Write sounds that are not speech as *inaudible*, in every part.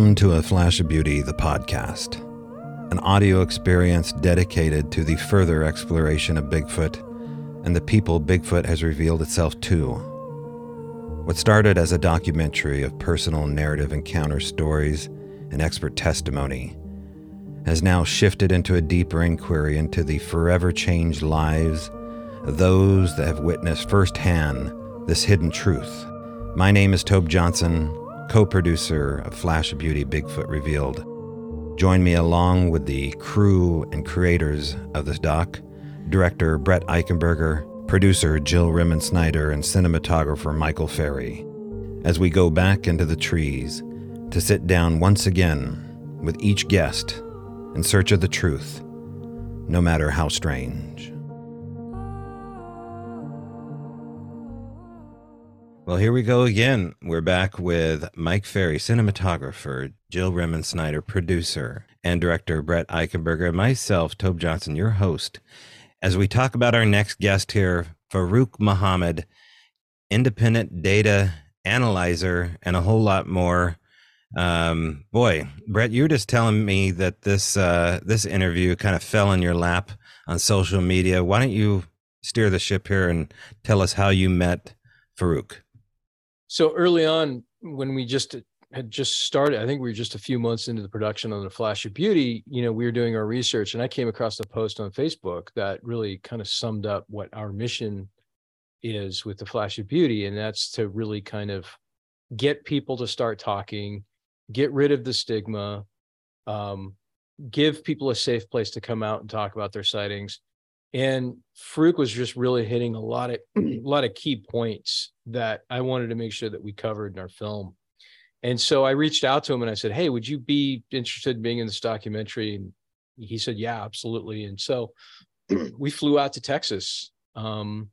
Welcome to A Flash of Beauty, the podcast, an audio experience dedicated to the further exploration of Bigfoot and the people Bigfoot has revealed itself to. What started as a documentary of personal narrative encounter stories and expert testimony has now shifted into a deeper inquiry into the forever changed lives of those that have witnessed firsthand this hidden truth. My name is Tobe Johnson, co producer of Flash of Beauty Bigfoot Revealed. Join me along with the crew and creators of this doc director Brett Eichenberger, producer Jill Remensnyder, and cinematographer Michael Ferry as we go back into the trees to sit down once again with each guest in search of the truth, no matter how strange. Well, here we go again. We're back with Mike Ferry, cinematographer, Jill Remensnyder, producer, and director Brett Eichenberger, and myself, Tobe Johnson, your host, as we talk about our next guest here, Faaruwq Muhammad, independent data analyzer, and a whole lot more. Um, boy, Brett, you were just telling me that this uh, this interview kind of fell in your lap on social media. Why don't you steer the ship here and tell us how you met Faaruwq? So early on, when we just had just started, I think we were just a few months into the production on the Flash of Beauty. You know, we were doing our research, and I came across a post on Facebook that really kind of summed up what our mission is with the Flash of Beauty, and that's to really kind of get people to start talking, get rid of the stigma, um, give people a safe place to come out and talk about their sightings, and Faaruwq was just really hitting a lot of a lot of key points that I wanted to make sure that we covered in our film. And so I reached out to him and I said, "Hey, would you be interested in being in this documentary?" And he said, "Yeah, absolutely." And so *clears throat* we flew out to Texas um,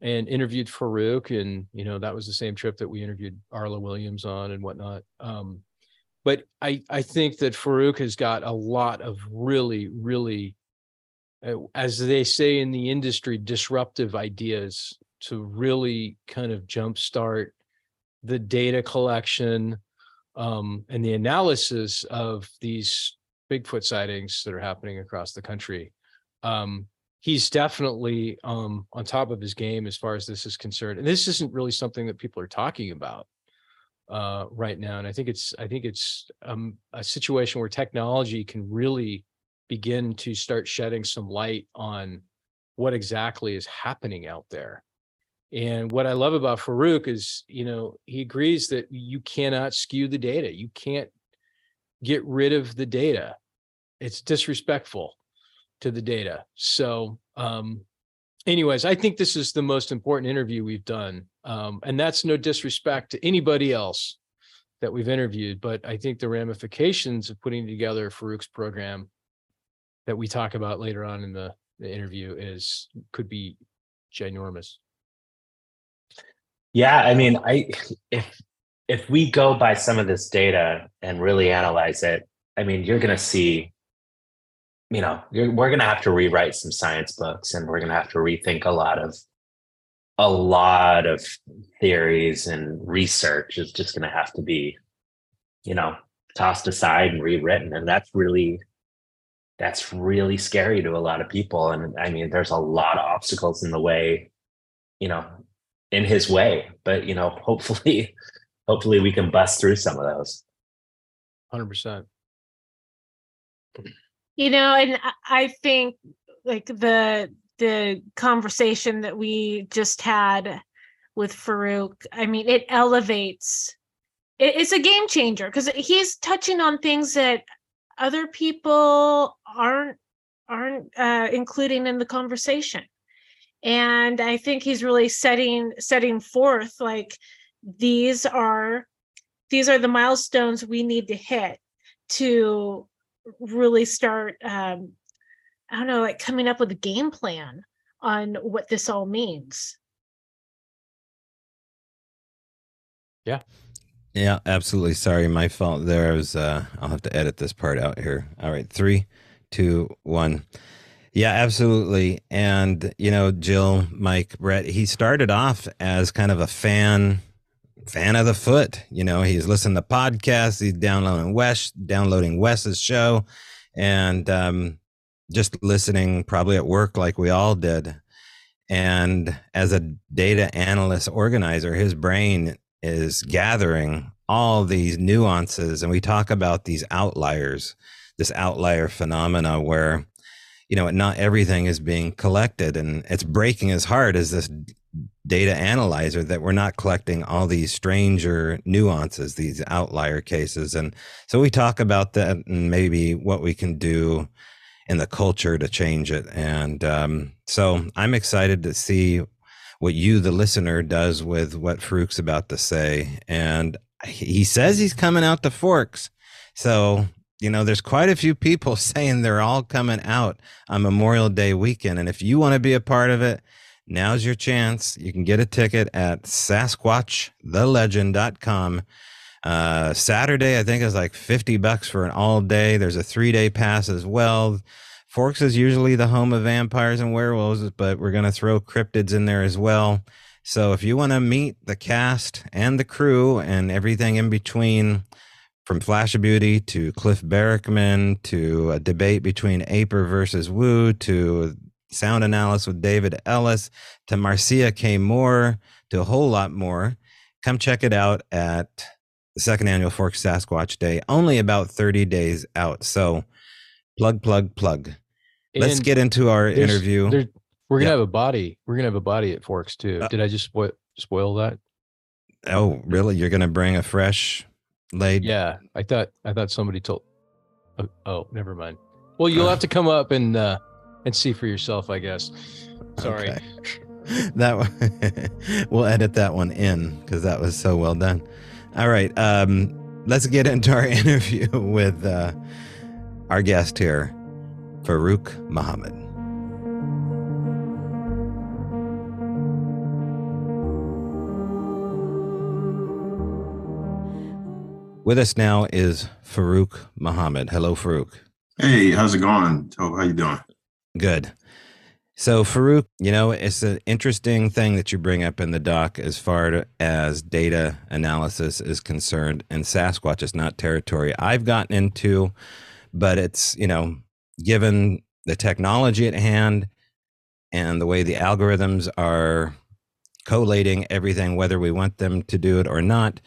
and interviewed Faaruwq, and you know that was the same trip that we interviewed Arla Williams on and whatnot. Um, but I I think that Faaruwq has got a lot of really really as they say in the industry, disruptive ideas to really kind of jumpstart the data collection um, and the analysis of these Bigfoot sightings that are happening across the country. Um, he's definitely um, on top of his game as far as this is concerned. And this isn't really something that people are talking about uh, right now. And I think it's I think it's um, a situation where technology can really begin to start shedding some light on what exactly is happening out there. And what I love about Faaruwq is, you know, he agrees that you cannot skew the data. You can't get rid of the data. It's disrespectful to the data. So, um, anyways, I think this is the most important interview we've done. Um, and that's no disrespect to anybody else that we've interviewed, but I think the ramifications of putting together Faaruwq's program that we talk about later on in the, the interview is could be ginormous. Yeah, I mean, I if if we go by some of this data and really analyze it, I mean, you're going to see, you know, we're going to have to rewrite some science books, and we're going to have to rethink a lot of a lot of theories and research is just going to have to be, you know, tossed aside and rewritten, and that's really that's really scary to a lot of people. And I mean, there's a lot of obstacles in the way, you know, in his way. But you know, *laughs* hopefully, hopefully we can bust through some of those. Hundred percent. You know, and I think like the the conversation that we just had with Faaruwq, I mean, it elevates. It's a game changer because he's touching on things that other people aren't aren't uh, including in the conversation. And i think he's really setting setting forth like these are these are the milestones we need to hit to really start um i don't know like coming up with a game plan on what this all means. Yeah yeah, absolutely. Sorry, my fault. There I was. Uh, I'll have to edit this part out here. All right, three, two, one. Yeah, absolutely. And you know, Jill, Mike, Brett. He started off as kind of a fan fan of the foot. You know, he's listening to podcasts, he's downloading Wes, downloading Wes's show, and um, just listening probably at work like we all did. And as a data analyst organizer, his brain is gathering all these nuances. And we talk about these outliers, this outlier phenomena where, you know, not everything is being collected. And it's breaking his heart as this data analyzer that we're not collecting all these stranger nuances, these outlier cases. And so we talk about that and maybe what we can do in the culture to change it. And um, so I'm excited to see what you, the listener, does with what Faaruwq's about to say. And he says he's coming out to Forks. So, you know, there's quite a few people *laughs* saying they're all coming out on Memorial Day weekend. And if you want to be a part of it, now's your chance. You can get a ticket at sasquatchthelegend.com. Uh, Saturday, I think is like 50 bucks for an all day. There's a three day pass as well. Forks is usually the home of vampires and werewolves, but we're going to throw cryptids in there as well. So if you want to meet the cast and the crew and everything in between, from Flash of Beauty to Cliff Barackman to a debate between Aper versus Woo to sound analysis with David Ellis to Marcia K. Moore to a whole lot more, come check it out at the second annual Fork Sasquatch Day, only about 30 days out. So plug, plug, plug. Let's get into our interview. there- we're gonna Yeah. have a body. We're gonna have a body at Forks too. Uh, Did I just spoil spoil that? Oh, really? You're going to bring a fresh laid? Yeah, I thought I thought somebody told. Oh, oh never mind. Well, you'll Uh. have to come up and uh and see for yourself, I guess. Sorry. Okay. *laughs* that one, *laughs* we'll edit that one in because that was so well done. All right, um, let's get into our *laughs* interview with uh, our guest here, Faaruwq Muhammad. With us now is Faaruwq Muhammad. Hello, Faaruwq. Hey, how's it going? Tobe, how you doing? Good. So, Faaruwq, you know, it's an interesting thing that you bring up in the doc as far as data analysis is concerned, and Sasquatch is not territory I've gotten into, but it's, you know, given the technology at hand and the way the algorithms are collating everything, whether we want them to do it or not,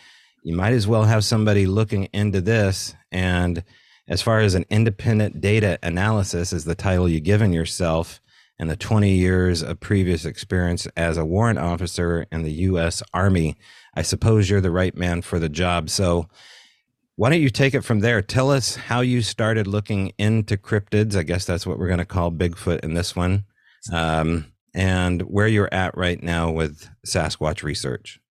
you might as well have somebody looking into this. And as far as an independent data analysis is the title you've given yourself, and the 20 years of previous experience as a warrant officer in the U.S. Army, I suppose you're the right man for the job. So, why don't you take it from there? Tell us how you started looking into cryptids. I guess that's what we're going to call Bigfoot in this one, um, and where you're at right now with Sasquatch research.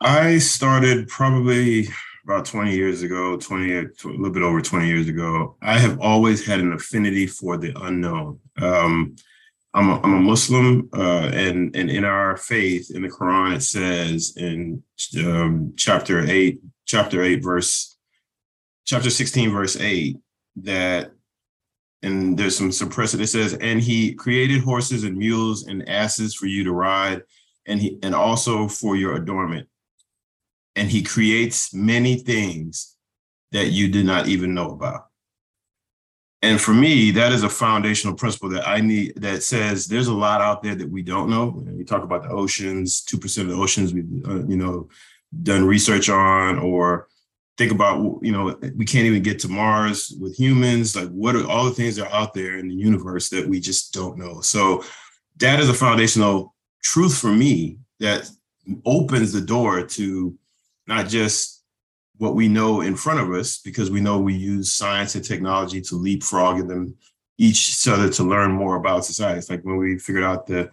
I started probably about 20 years ago, 20, a little bit over 20 years ago. I have always had an affinity for the unknown. Um, I'm, a, I'm a Muslim, uh, and, and in our faith, in the Quran, it says in um, chapter 8, chapter 8, verse, chapter 16, verse 8, that and there's some suppressed. It says, and he created horses and mules and asses for you to ride, and he and also for your adornment. And he creates many things that you did not even know about. And for me, that is a foundational principle that I need that says there's a lot out there that we don't know. You talk about the oceans, 2% of the oceans we've uh, you know done research on or think about you know we can't even get to mars with humans. Like what are all the things that are out there in the universe that we just don't know. So that is a foundational truth for me that opens the door to not just what we know in front of us because we know we use science and technology to leapfrog and them each other to learn more about society. It's like when we figured out the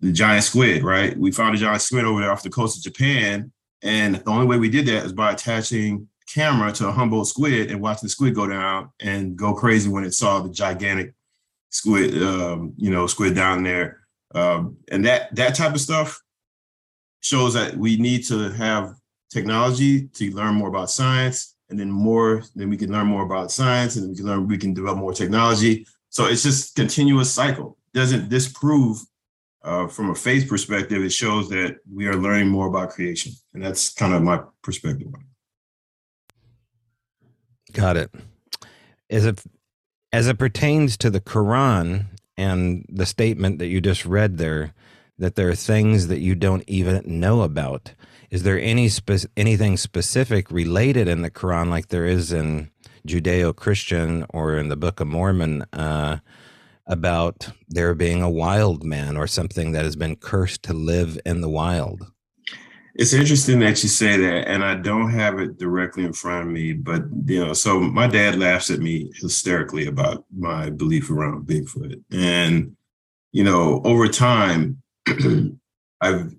the giant squid right? We found a giant squid over there off the coast of japan and the only way we did that is by attaching camera to a Humboldt squid and watching the squid go down and go crazy when it saw the gigantic squid, um, you know, squid down there. Um, and that that type of stuff shows that we need to have technology to learn more about science, and then more, then we can learn more about science, and then we can learn we can develop more technology. So it's just continuous cycle. Doesn't disprove uh, from a faith perspective, it shows that we are learning more about creation, and that's kind of my perspective. Got it. As it as it pertains to the Quran and the statement that you just read there, that there are things that you don't even know about. Is there any spe- anything specific related in the Quran, like there is in Judeo-Christian or in the Book of Mormon, uh, about there being a wild man or something that has been cursed to live in the wild? It's interesting that you say that, and I don't have it directly in front of me, but you know, so my dad laughs at me hysterically about my belief around Bigfoot. And, you know, over time, *clears throat* I've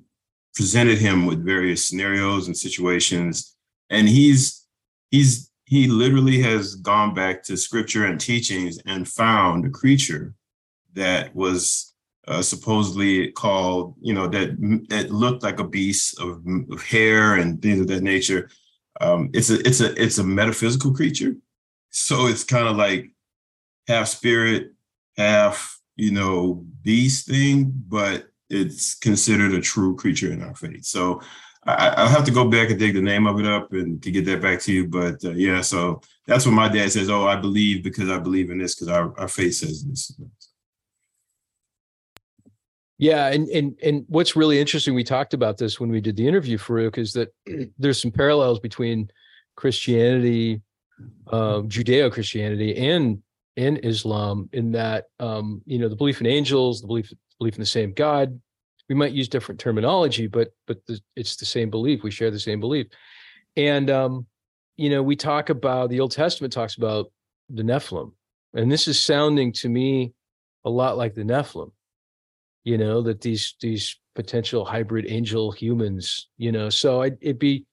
presented him with various scenarios and situations, and he's he's he literally has gone back to scripture and teachings and found a creature that was uh, supposedly called, you know, that that looked like a beast of, of hair and things of that nature. Um, it's a it's a it's a metaphysical creature, so it's kind of like half spirit, half you know beast thing, but it's considered a true creature in our faith. So I, will have to go back and dig the name of it up and to get that back to you. But uh, yeah, so that's what my dad says. Oh, I believe because I believe in this because our, our faith says this. Yeah, and and and what's really interesting, we talked about this when we did the interview, Faaruwq, is that *clears throat* there's some parallels between Christianity, uh, Judeo-Christianity, and and Islam in that um, you know the belief in angels, the belief belief in the same God. We might use different terminology, but but the, it's the same belief. We share the same belief, and um, you know we talk about the Old Testament talks about the Nephilim, and this is sounding to me a lot like the Nephilim you know that these these potential hybrid angel humans you know so I'd, it'd be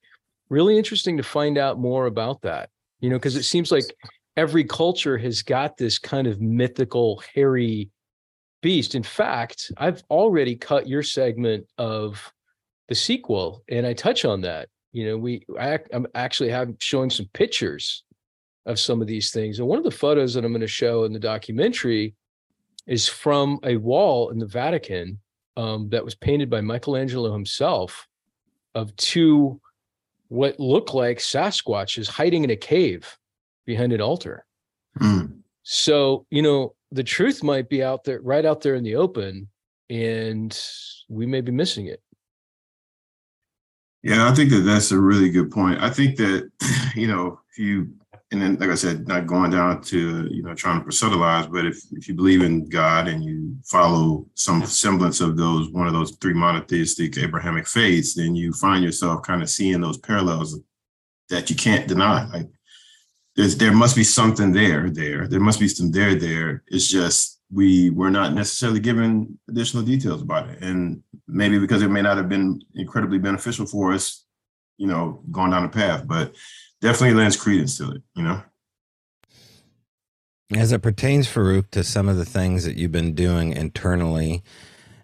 really interesting to find out more about that you know because it seems like every culture has got this kind of mythical hairy beast. In fact i've already cut your segment of the sequel and i touch on that you know we I, i'm actually have showing some pictures of some of these things and one of the photos that i'm going to show in the documentary is from a wall in the Vatican um, that was painted by Michelangelo himself of two what look like Sasquatches hiding in a cave behind an altar. Mm. So, you know, the truth might be out there, right out there in the open, and we may be missing it. Yeah, I think that that's a really good point. I think that, *laughs* you know, if you and then like I said, not going down to you know trying to proselytize, but if if you believe in God and you follow some semblance of those one of those three monotheistic Abrahamic faiths, then you find yourself kind of seeing those parallels that you can't deny. Like there's there must be something there there. There must be some there there. It's just we were not necessarily given additional details about it, and maybe because it may not have been incredibly beneficial for us, you know, going down the path, but definitely lends credence to it, you know? As it pertains, Faaruwq, to some of the things that you've been doing internally,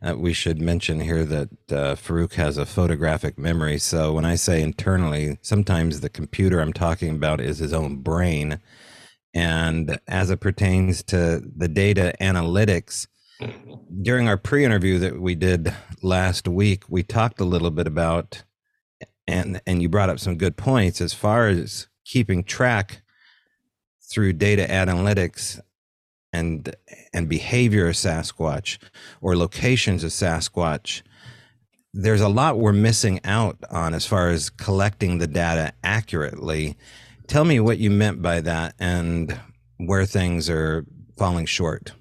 uh, we should mention here that uh, Faaruwq has a photographic memory. So when I say internally, sometimes the computer I'm talking about is his own brain. And as it pertains to the data analytics, during our pre interview that we did last week, we talked a little bit about and and you brought up some good points as far as keeping track through data analytics and and behavior of Sasquatch or locations of Sasquatch. There's a lot we're missing out on as far as collecting the data accurately. Tell me what you meant by that and where things are falling short.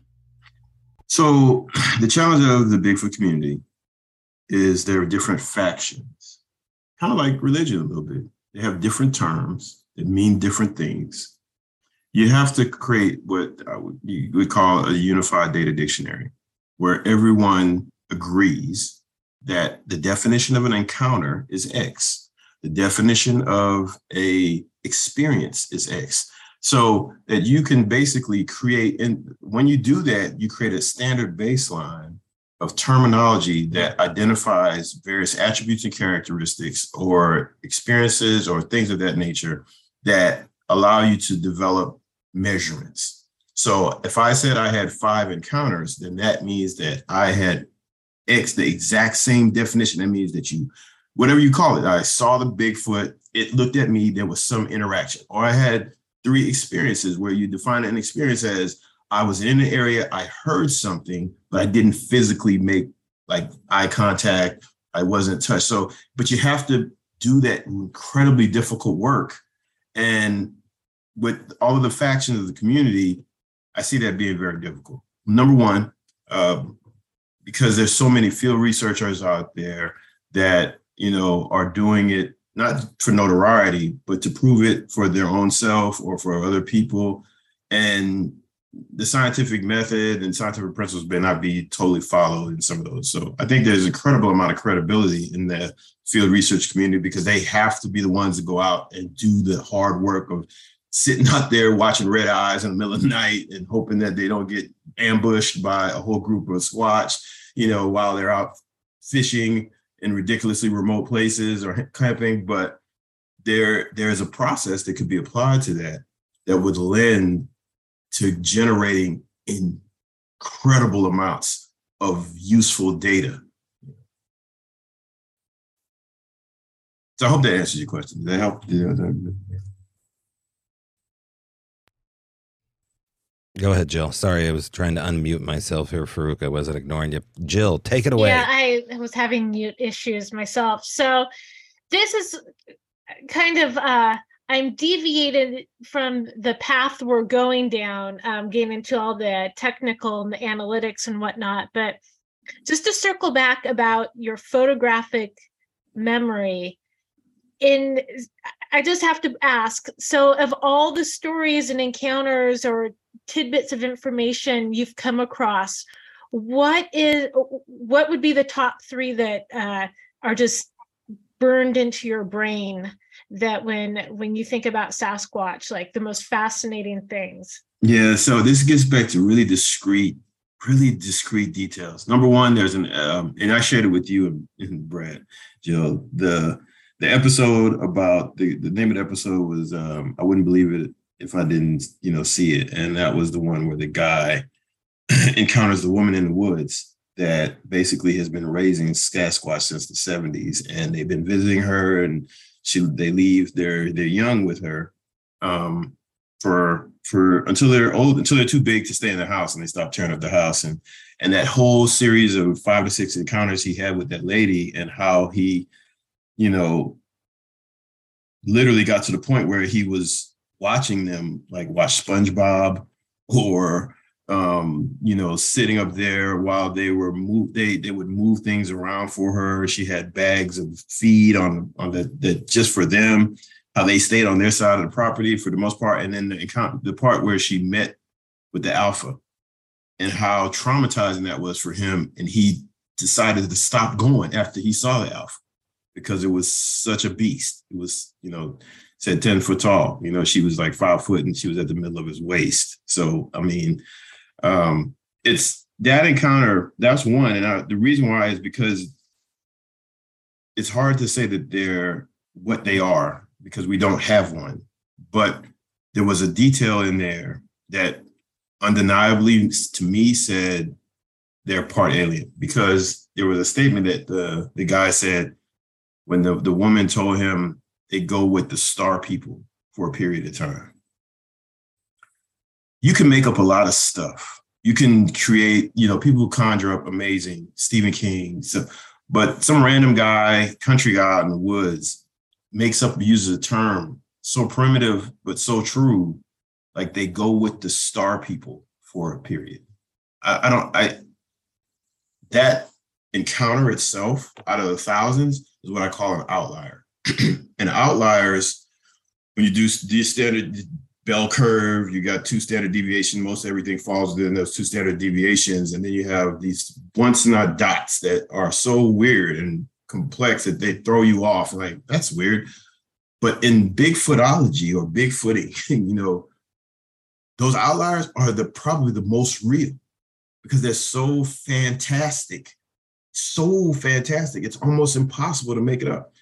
So, the challenge of the Bigfoot community is there are different factions kind of like religion a little bit. They have different terms that mean different things. You have to create what uh, we would call a unified data dictionary, where everyone agrees that the definition of an encounter is X. The definition of a experience is X. So that you can basically create, and when you do that, you create a standard baseline of terminology that identifies various attributes and characteristics or experiences or things of that nature that allow you to develop measurements. So if I said I had five encounters, then that means that I had X, the exact same definition. That means that you, whatever you call it, I saw the Bigfoot, it looked at me, there was some interaction. Or I had three experiences where you define an experience as I was in the area, I heard something, but I didn't physically make like eye contact. I wasn't touched. So, but you have to do that incredibly difficult work. And with all of the factions of the community, I see that being very difficult. Number one, uh, because there's so many field researchers out there that you know are doing it not for notoriety, but to prove it for their own self or for other people. And the scientific method and scientific principles may not be totally followed in some of those. So I think there's an incredible amount of credibility in the field research community because they have to be the ones to go out and do the hard work of sitting out there watching red eyes in the middle of the night and hoping that they don't get ambushed by a whole group of Squatch, you know, while they're out fishing in ridiculously remote places or *laughs* camping. But there, there's a process that could be applied to that that would lend to generating incredible amounts of useful data. So I hope that answers your question. Did that help? Go ahead, Jill. Sorry, I was trying to unmute myself here, Faaruwq. I wasn't ignoring you. Jill, take it away. Yeah, I was having mute issues myself. So this is kind of uh I'm deviated from the path we're going down, um, getting into all the technical and the analytics and whatnot. But just to circle back about your photographic memory, in I just have to ask. So, of all the stories and encounters or tidbits of information you've come across, what is what would be the top three that uh, are just burned into your brain that when when you think about Sasquatch, like the most fascinating things? Yeah, so this gets back to really discreet, really discreet details. Number one, there's an um, and I shared it with you and, and Brad, Jill. The the episode about the, the name of the episode was um, I wouldn't believe it if I didn't, you know, see it. And that was the one where the guy *clears throat* encounters the woman in the woods that basically has been raising Sasquatch since the 70s. And they've been visiting her and she they leave their their young with her um, for for until they're old until they're too big to stay in the house and they stop tearing up the house. And and that whole series of five to six encounters he had with that lady and how he you know literally got to the point where he was watching them like watch SpongeBob or um, you know, sitting up there while they were move they they would move things around for her. She had bags of feed on on the, the just for them. How they stayed on their side of the property for the most part, and then the the part where she met with the alpha, and how traumatizing that was for him, and he decided to stop going after he saw the alpha because it was such a beast. It was you know said 10 foot tall. You know, she was like five foot and she was at the middle of his waist. So, I mean, um, it's that encounter. That's one, and I, the reason why is because it's hard to say that they're what they are because we don't have one. But there was a detail in there that undeniably to me said they're part alien because there was a statement that the the guy said when the, the woman told him they go with the star people for a period of time you can make up a lot of stuff. You can create, you know, people who conjure up amazing Stephen King. So, but some random guy, country guy in the woods, makes up uses a term so primitive but so true. Like they go with the star people for a period. I, I don't. I that encounter itself out of the thousands is what I call an outlier. *clears throat* and outliers, when you do these standard bell curve. You got two standard deviation. Most everything falls within those two standard deviations, and then you have these once not dots that are so weird and complex that they throw you off. Like that's weird. But in Bigfootology or Bigfooting, *laughs* you know, those outliers are the probably the most real because they're so fantastic, so fantastic. It's almost impossible to make it up.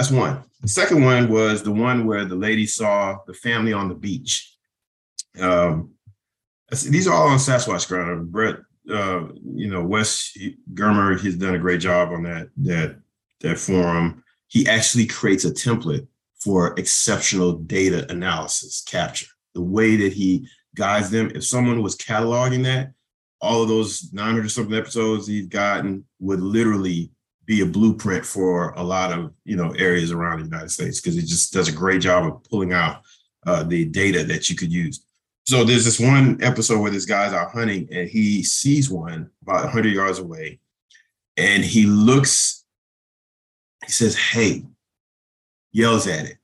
That's one. The second one was the one where the lady saw the family on the beach. Um, these are all on Sasquatch ground. Brett uh, you know, Wes Germer, he's done a great job on that that that forum. He actually creates a template for exceptional data analysis capture. The way that he guides them. If someone was cataloging that, all of those 900 something episodes he's gotten would literally be a blueprint for a lot of you know areas around the United States because it just does a great job of pulling out uh, the data that you could use. So there's this one episode where this guy's out hunting and he sees one about 100 yards away, and he looks. He says, "Hey," yells at it,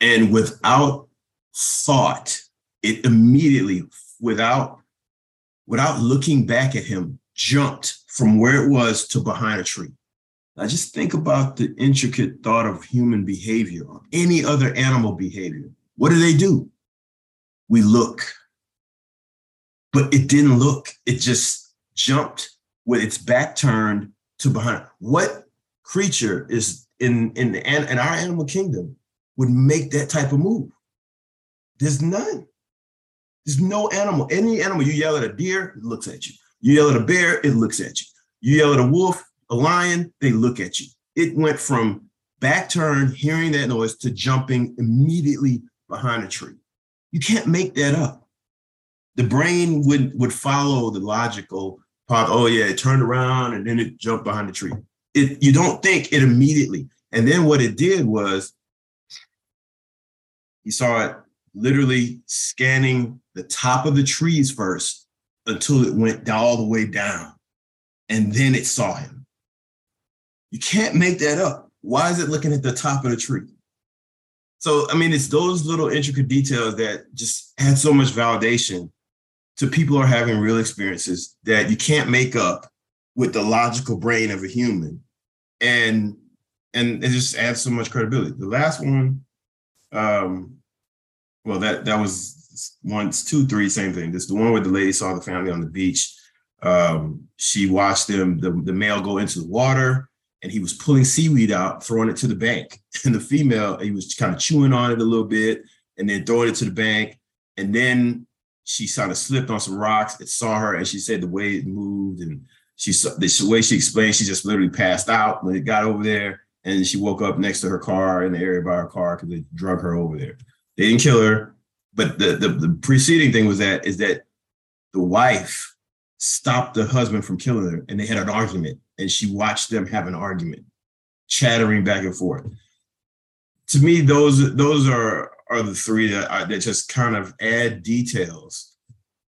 and without thought, it immediately, without without looking back at him, jumped from where it was to behind a tree. Now just think about the intricate thought of human behavior or any other animal behavior. What do they do? We look. But it didn't look, it just jumped with its back turned to behind. What creature is in, in, in our animal kingdom would make that type of move? There's none. There's no animal. Any animal, you yell at a deer, it looks at you. You yell at a bear, it looks at you. You yell at a wolf, a lion, they look at you. It went from back turn, hearing that noise, to jumping immediately behind a tree. You can't make that up. The brain would, would follow the logical part. Oh, yeah, it turned around and then it jumped behind the tree. It, you don't think it immediately. And then what it did was he saw it literally scanning the top of the trees first until it went all the way down. And then it saw him. You can't make that up. Why is it looking at the top of the tree? So, I mean, it's those little intricate details that just add so much validation to people who are having real experiences that you can't make up with the logical brain of a human. And and it just adds so much credibility. The last one, um, well, that that was once, two, three, same thing. This the one where the lady saw the family on the beach. Um, she watched them, the, the male go into the water and he was pulling seaweed out, throwing it to the bank. *laughs* And the female, he was kind of chewing on it a little bit and then throwing it to the bank. And then she kind of slipped on some rocks. It saw her, and she said the way it moved, and she saw the way she explained, she just literally passed out when it got over there, and she woke up next to her car in the area by her car because they drug her over there. They didn't kill her, but the, the the preceding thing was that is that the wife stopped the husband from killing her, and they had an argument, and she watched them have an argument, chattering back and forth. To me, those those are are the three that are, that just kind of add details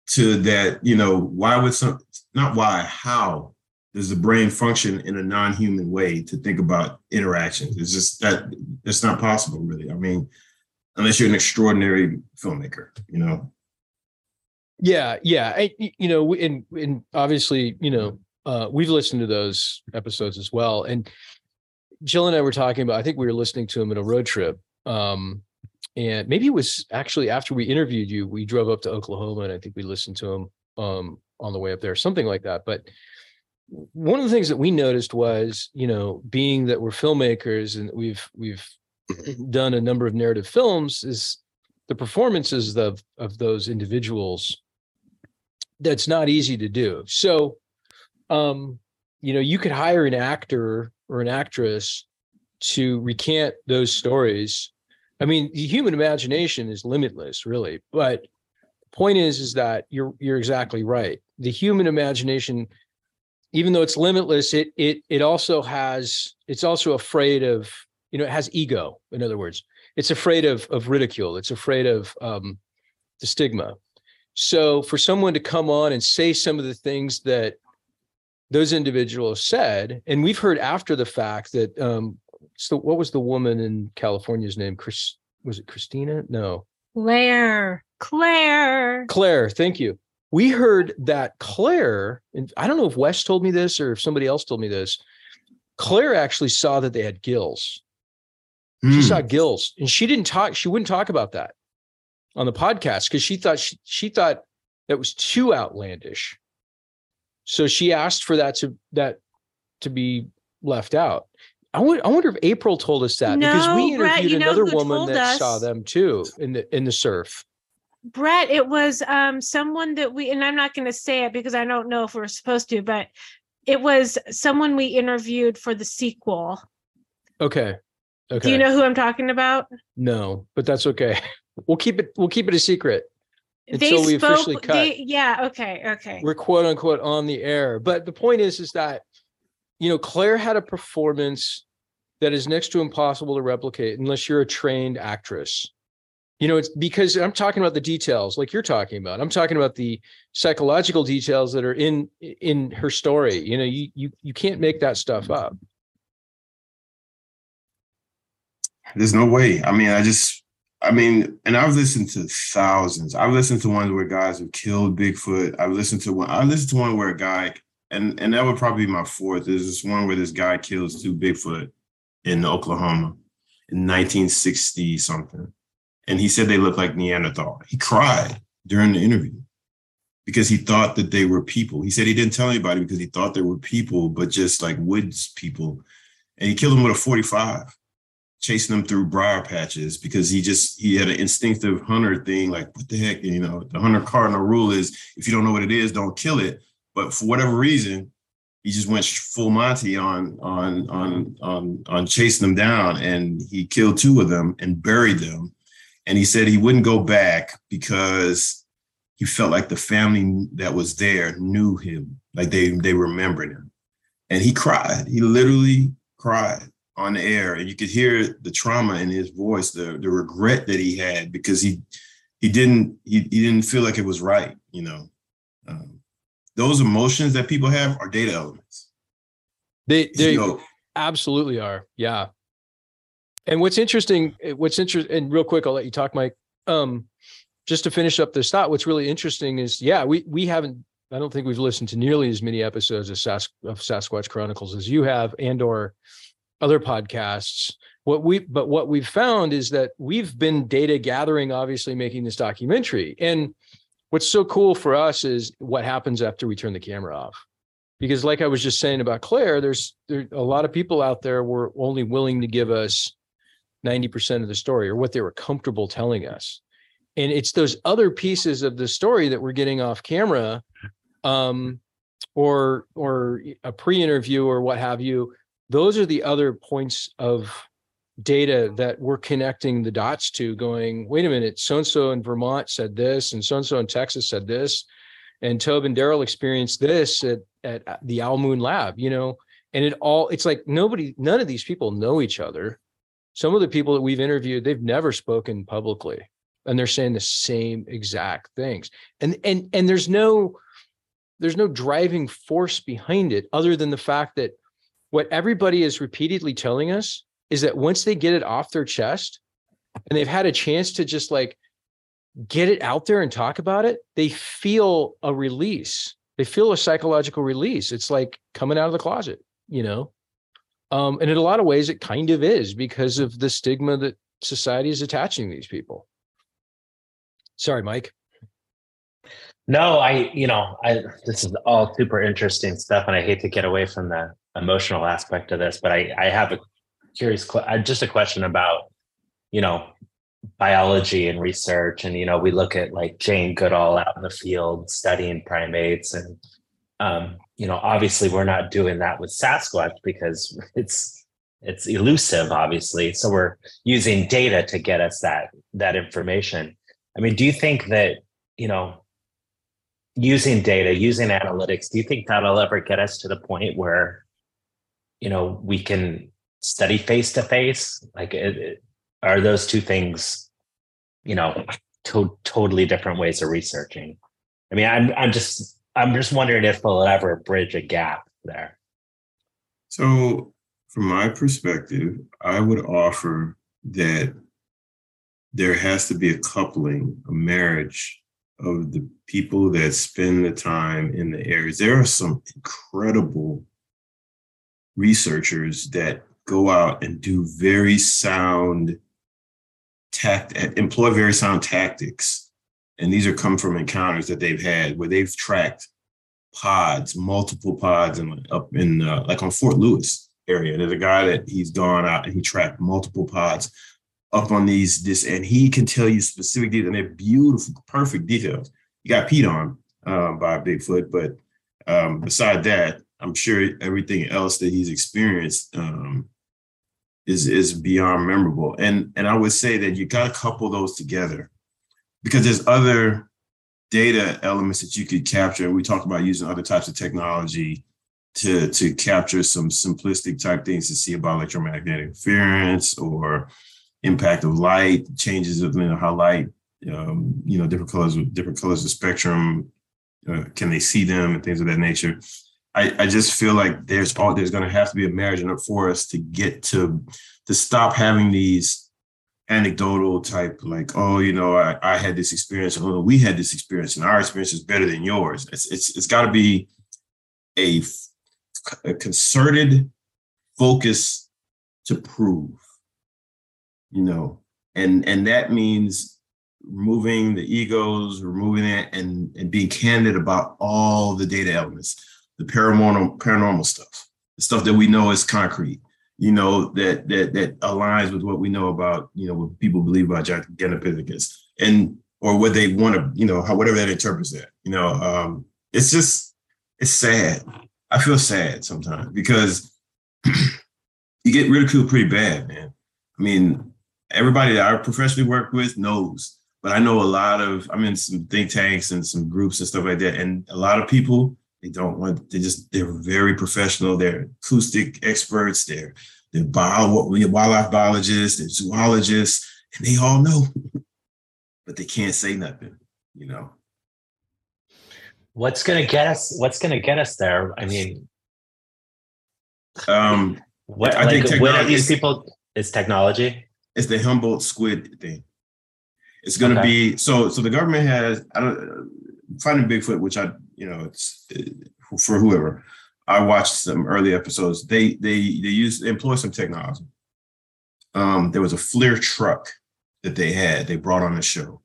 to that. You know, why would some not why how does the brain function in a non-human way to think about interactions? It's just that it's not possible, really. I mean, unless you're an extraordinary filmmaker, you know. Yeah, yeah, I, you know, and and obviously, you know, uh, we've listened to those episodes as well, and Jill and I were talking about. I think we were listening to them in a road trip, um, and maybe it was actually after we interviewed you. We drove up to Oklahoma, and I think we listened to them um, on the way up there, something like that. But one of the things that we noticed was, you know, being that we're filmmakers and we've we've *clears throat* done a number of narrative films is the performances of of those individuals that's not easy to do. So um you know you could hire an actor or an actress to recant those stories. I mean the human imagination is limitless really but the point is is that you're you're exactly right. The human imagination even though it's limitless it it it also has it's also afraid of you know it has ego in other words. It's afraid of of ridicule. It's afraid of um the stigma so for someone to come on and say some of the things that those individuals said and we've heard after the fact that um so what was the woman in california's name? Chris was it christina? No. Claire, Claire. claire thank you. We heard that claire and i don't know if wes told me this or if somebody else told me this claire actually saw that they had gills. She Hmm. saw gills and she didn't talk she wouldn't talk about that on the podcast because she thought she, she thought that was too outlandish so she asked for that to that to be left out I wonder, I wonder if April told us that because we No, Brett, interviewed you know another woman that saw them too in the in the surf. Brett, it was um someone that we and I'm not going to say it because I don't know if we're supposed to, but it was someone we interviewed for the sequel. Okay. Okay. Do you know who I'm talking about? No, but that's okay. *laughs* We'll keep it. We'll keep it a secret they until we spoke. officially cut. They, yeah. Okay. Okay. We're quote unquote on the air. But the point is, is that you know Claire had a performance that is next to impossible to replicate unless you're a trained actress. You know, it's because I'm talking about the details, like you're talking about. I'm talking about the psychological details that are in in her story. You know, you you you can't make that stuff up. There's no way. I mean, I just, I mean, and I've listened to thousands. I've listened to ones where guys have killed Bigfoot. I've listened to one. I listened to one where a guy, and and that would probably be my fourth. There's this one where this guy kills two Bigfoot in Oklahoma in 1960 something, and he said they look like Neanderthal. He cried during the interview because he thought that they were people. He said he didn't tell anybody because he thought they were people, but just like woods people. And he killed them with a 45 chasing them through briar patches because he just he had an instinctive hunter thing like what the heck you know the hunter cardinal rule is if you don't know what it is don't kill it. But for whatever reason he just went full monty on on on on on chasing them down and he killed two of them and buried them. And he said he wouldn't go back because he felt like the family that was there knew him like they they remembered him. And he cried. He literally cried on the air and you could hear the trauma in his voice the the regret that he had because he he didn't he, he didn't feel like it was right you know um, those emotions that people have are data elements They they You know, absolutely are. Yeah. And what's interesting, eh, what's interesting, and real quick, I'll let you talk, Mike. Um, just to finish up this thought, what's really interesting is, yeah, we we haven't. I don't think we've listened to nearly as many episodes of, Sas- of Sasquatch Chronicles as you have, and or other podcasts. What we but what we've found is that we've been data gathering, obviously making this documentary. And what's so cool for us is what happens after we turn the camera off. Because like I was just saying about Claire, there's there a lot of people out there were only willing to give us 90% of the story or what they were comfortable telling us. And it's those other pieces of the story that we're getting off camera um or or a pre-interview or what have you those are the other points of data that we're connecting the dots to going wait a minute so and so in vermont said this and so and so in texas said this. And tobe and daryl experienced this at, at uh, the owl moon lab you know? And it all it's like nobody none of these people know each other. Some of the people that we've interviewed they've never spoken publicly and they're saying the same exact things. And and and there's no there's no driving force behind it other than the fact that what everybody is repeatedly telling us is that once they get it off their chest and they've had a chance to just like get it out there and talk about it, they feel a release. They feel a psychological release. It's like coming out of the closet, you know? Um, and in a lot of ways, it kind of is because of the stigma that society is attaching these people. Sorry, Mike. No, I, you know, I this is all super interesting stuff, and I hate to get away from the emotional aspect of this, but I, I have a curious, uh, just a question about, you know, biology and research, and you know, we look at like Jane Goodall out in the field studying primates, and um, you know, obviously we're not doing that with Sasquatch because it's it's elusive, obviously. So we're using data to get us that that information. I mean, do you think that you know using data, using analytics, do you think that'll ever get us to the point where, you know, we can study face to face? Like, it, it- are those two things, you know, to- totally different ways of researching? I mean, I'm I'm just I'm just wondering if we'll ever bridge a gap there. So, from my perspective, I would offer that there has to be a coupling, a marriage of the people that spend the time in the areas. There are some incredible researchers that go out and do very sound tact employ very sound tactics and these are come from encounters that they've had where they've tracked pods multiple pods and up in uh, like on fort lewis area there's a guy that he's gone out and he tracked multiple pods up on these this, and he can tell you specific details, and they're beautiful, perfect details. You got peed on uh, by Bigfoot, but um, beside that, I'm sure everything else that he's experienced um, is is beyond memorable. And and I would say that you got to couple those together because there's other data elements that you could capture. We talk about using other types of technology to to capture some simplistic type things to see about electromagnetic interference or impact of light, changes of you know how light, um, you know, different colors different colors of spectrum. Uh, can they see them and things of that nature? I, I just feel like there's all there's going to have to be a marriage in up for us to get to to stop having these anecdotal type like oh you know I, I had this experience oh we had this experience and our experience is better than yours. It's it's, it's got to be a, a concerted focus to prove you know? And and that means removing the egos removing it and and being candid about all the data elements the paranormal paranormal stuff the stuff that we know is concrete you know, that that that aligns with what we know about, you know, what people believe about Gigantopithecus and or what they want to, you know, how whatever that interprets that. You know, um, it's just it's sad. I feel sad sometimes because *clears throat* you get ridiculed pretty bad, man. I mean, everybody that I professionally work with knows, but I know a lot of I'm in some think tanks and some groups and stuff like that, and a lot of people they don't want. They just they're very professional. They're acoustic experts. They're they're bio, wildlife biologists. They're zoologists, and they all know, but they can't say nothing. You know. What's gonna get us? What's gonna get us there? I mean, um, what I like, think what are these people? Is technology? It's the Humboldt squid thing. It's going to okay. be so. So the government has. I don't finding Bigfoot, which I you know, it's for whoever. I watched some early episodes. They they they use employ some technology. Um, there was a FLIR truck that they had. They brought on the show.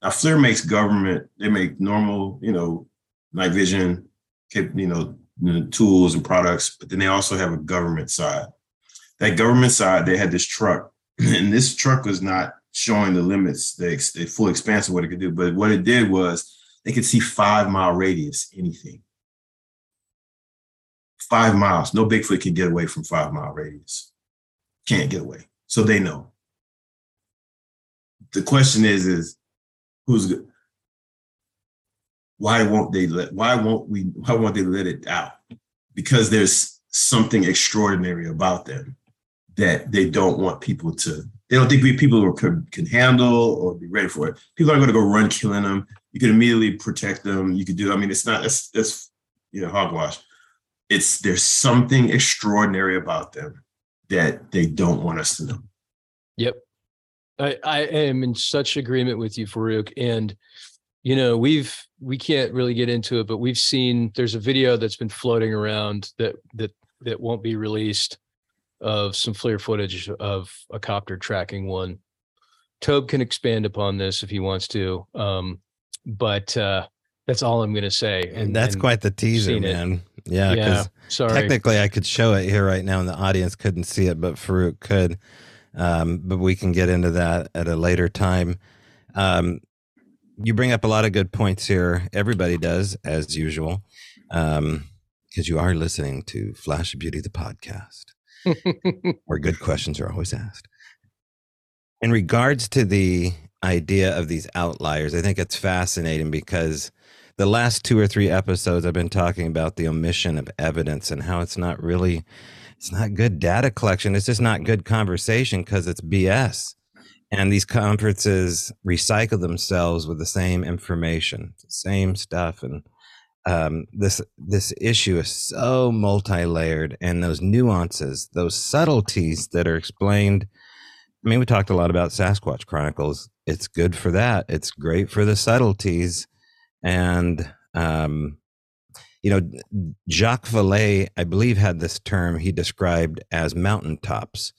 Now FLIR makes government. They make normal, you know, night vision, you know, tools and products. But then they also have a government side. That government side, they had this truck, *clears throat* and this truck was not showing the limits, the, the full expanse of what it could do. But what it did was they could see five mile radius, anything. Five miles. No Bigfoot can get away from five mile radius. Can't get away. So they know. The question is, is who's good? Why won't they let why won't we why won't they let it out? Because there's something extraordinary about them that they don't want people to they don't think we people can, can handle or be ready for it. People aren't going to go run killing them you could immediately protect them. You could do. I mean, it's not. It's it's you know hogwash. It's there's something extraordinary about them that they don't want us to know. Yep, I I am in such agreement with you, Faaruwq, and you know we've we can't really get into it, but we've seen there's a video that's been floating around that that that won't be released of some FLIR footage of a copter tracking one. Tobe can expand upon this if he wants to. Um, but uh, that's all I'm going to say. And that's and quite the teaser, man. It. Yeah, yeah. Sorry. Technically, I could show it here right now, and the audience couldn't see it, but Faaruwq could. Um, but we can get into that at a later time. Um, you bring up a lot of good points here. Everybody does, as usual, because um, you are listening to Flash of Beauty, the podcast, *laughs* where good questions are always asked. In regards to the idea of these outliers. I think it's fascinating because the last two or three episodes I've been talking about the omission of evidence and how it's not really it's not good data collection. It's just not good conversation because it's BS. And these conferences recycle themselves with the same information, same stuff. And um, this this issue is so multi-layered and those nuances, those subtleties that are explained I mean, we talked a lot about Sasquatch Chronicles. It's good for that. It's great for the subtleties. And, um, you know, Jacques Vallée, I believe, had this term he described as mountaintops.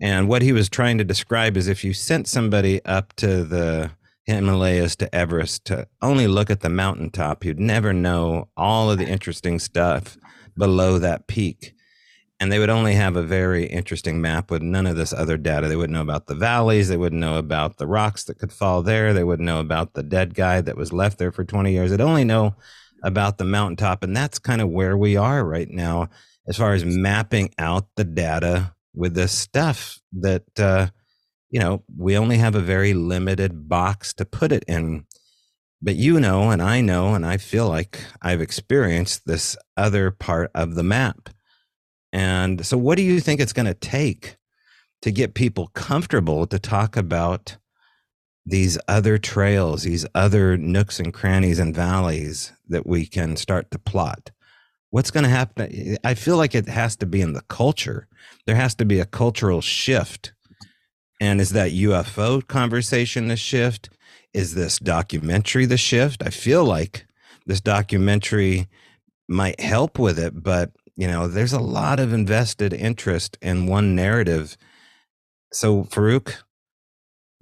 And what he was trying to describe is if you sent somebody up to the Himalayas to Everest to only look at the mountaintop, you'd never know all of the interesting stuff below that peak and they would only have a very interesting map with none of this other data. They wouldn't know about the valleys. They wouldn't know about the rocks that could fall there. They wouldn't know about the dead guy that was left there for 20 years. They'd only know about the mountaintop. And that's kind of where we are right now as far as mapping out the data with this stuff that, uh, you know, we only have a very limited box to put it in. But you know, and I know, and I feel like I've experienced this other part of the map and so, what do you think it's going to take to get people comfortable to talk about these other trails, these other nooks and crannies and valleys that we can start to plot? What's going to happen? I feel like it has to be in the culture. There has to be a cultural shift. And is that UFO conversation the shift? Is this documentary the shift? I feel like this documentary might help with it, but you know there's a lot of invested interest in one narrative. So Faaruwq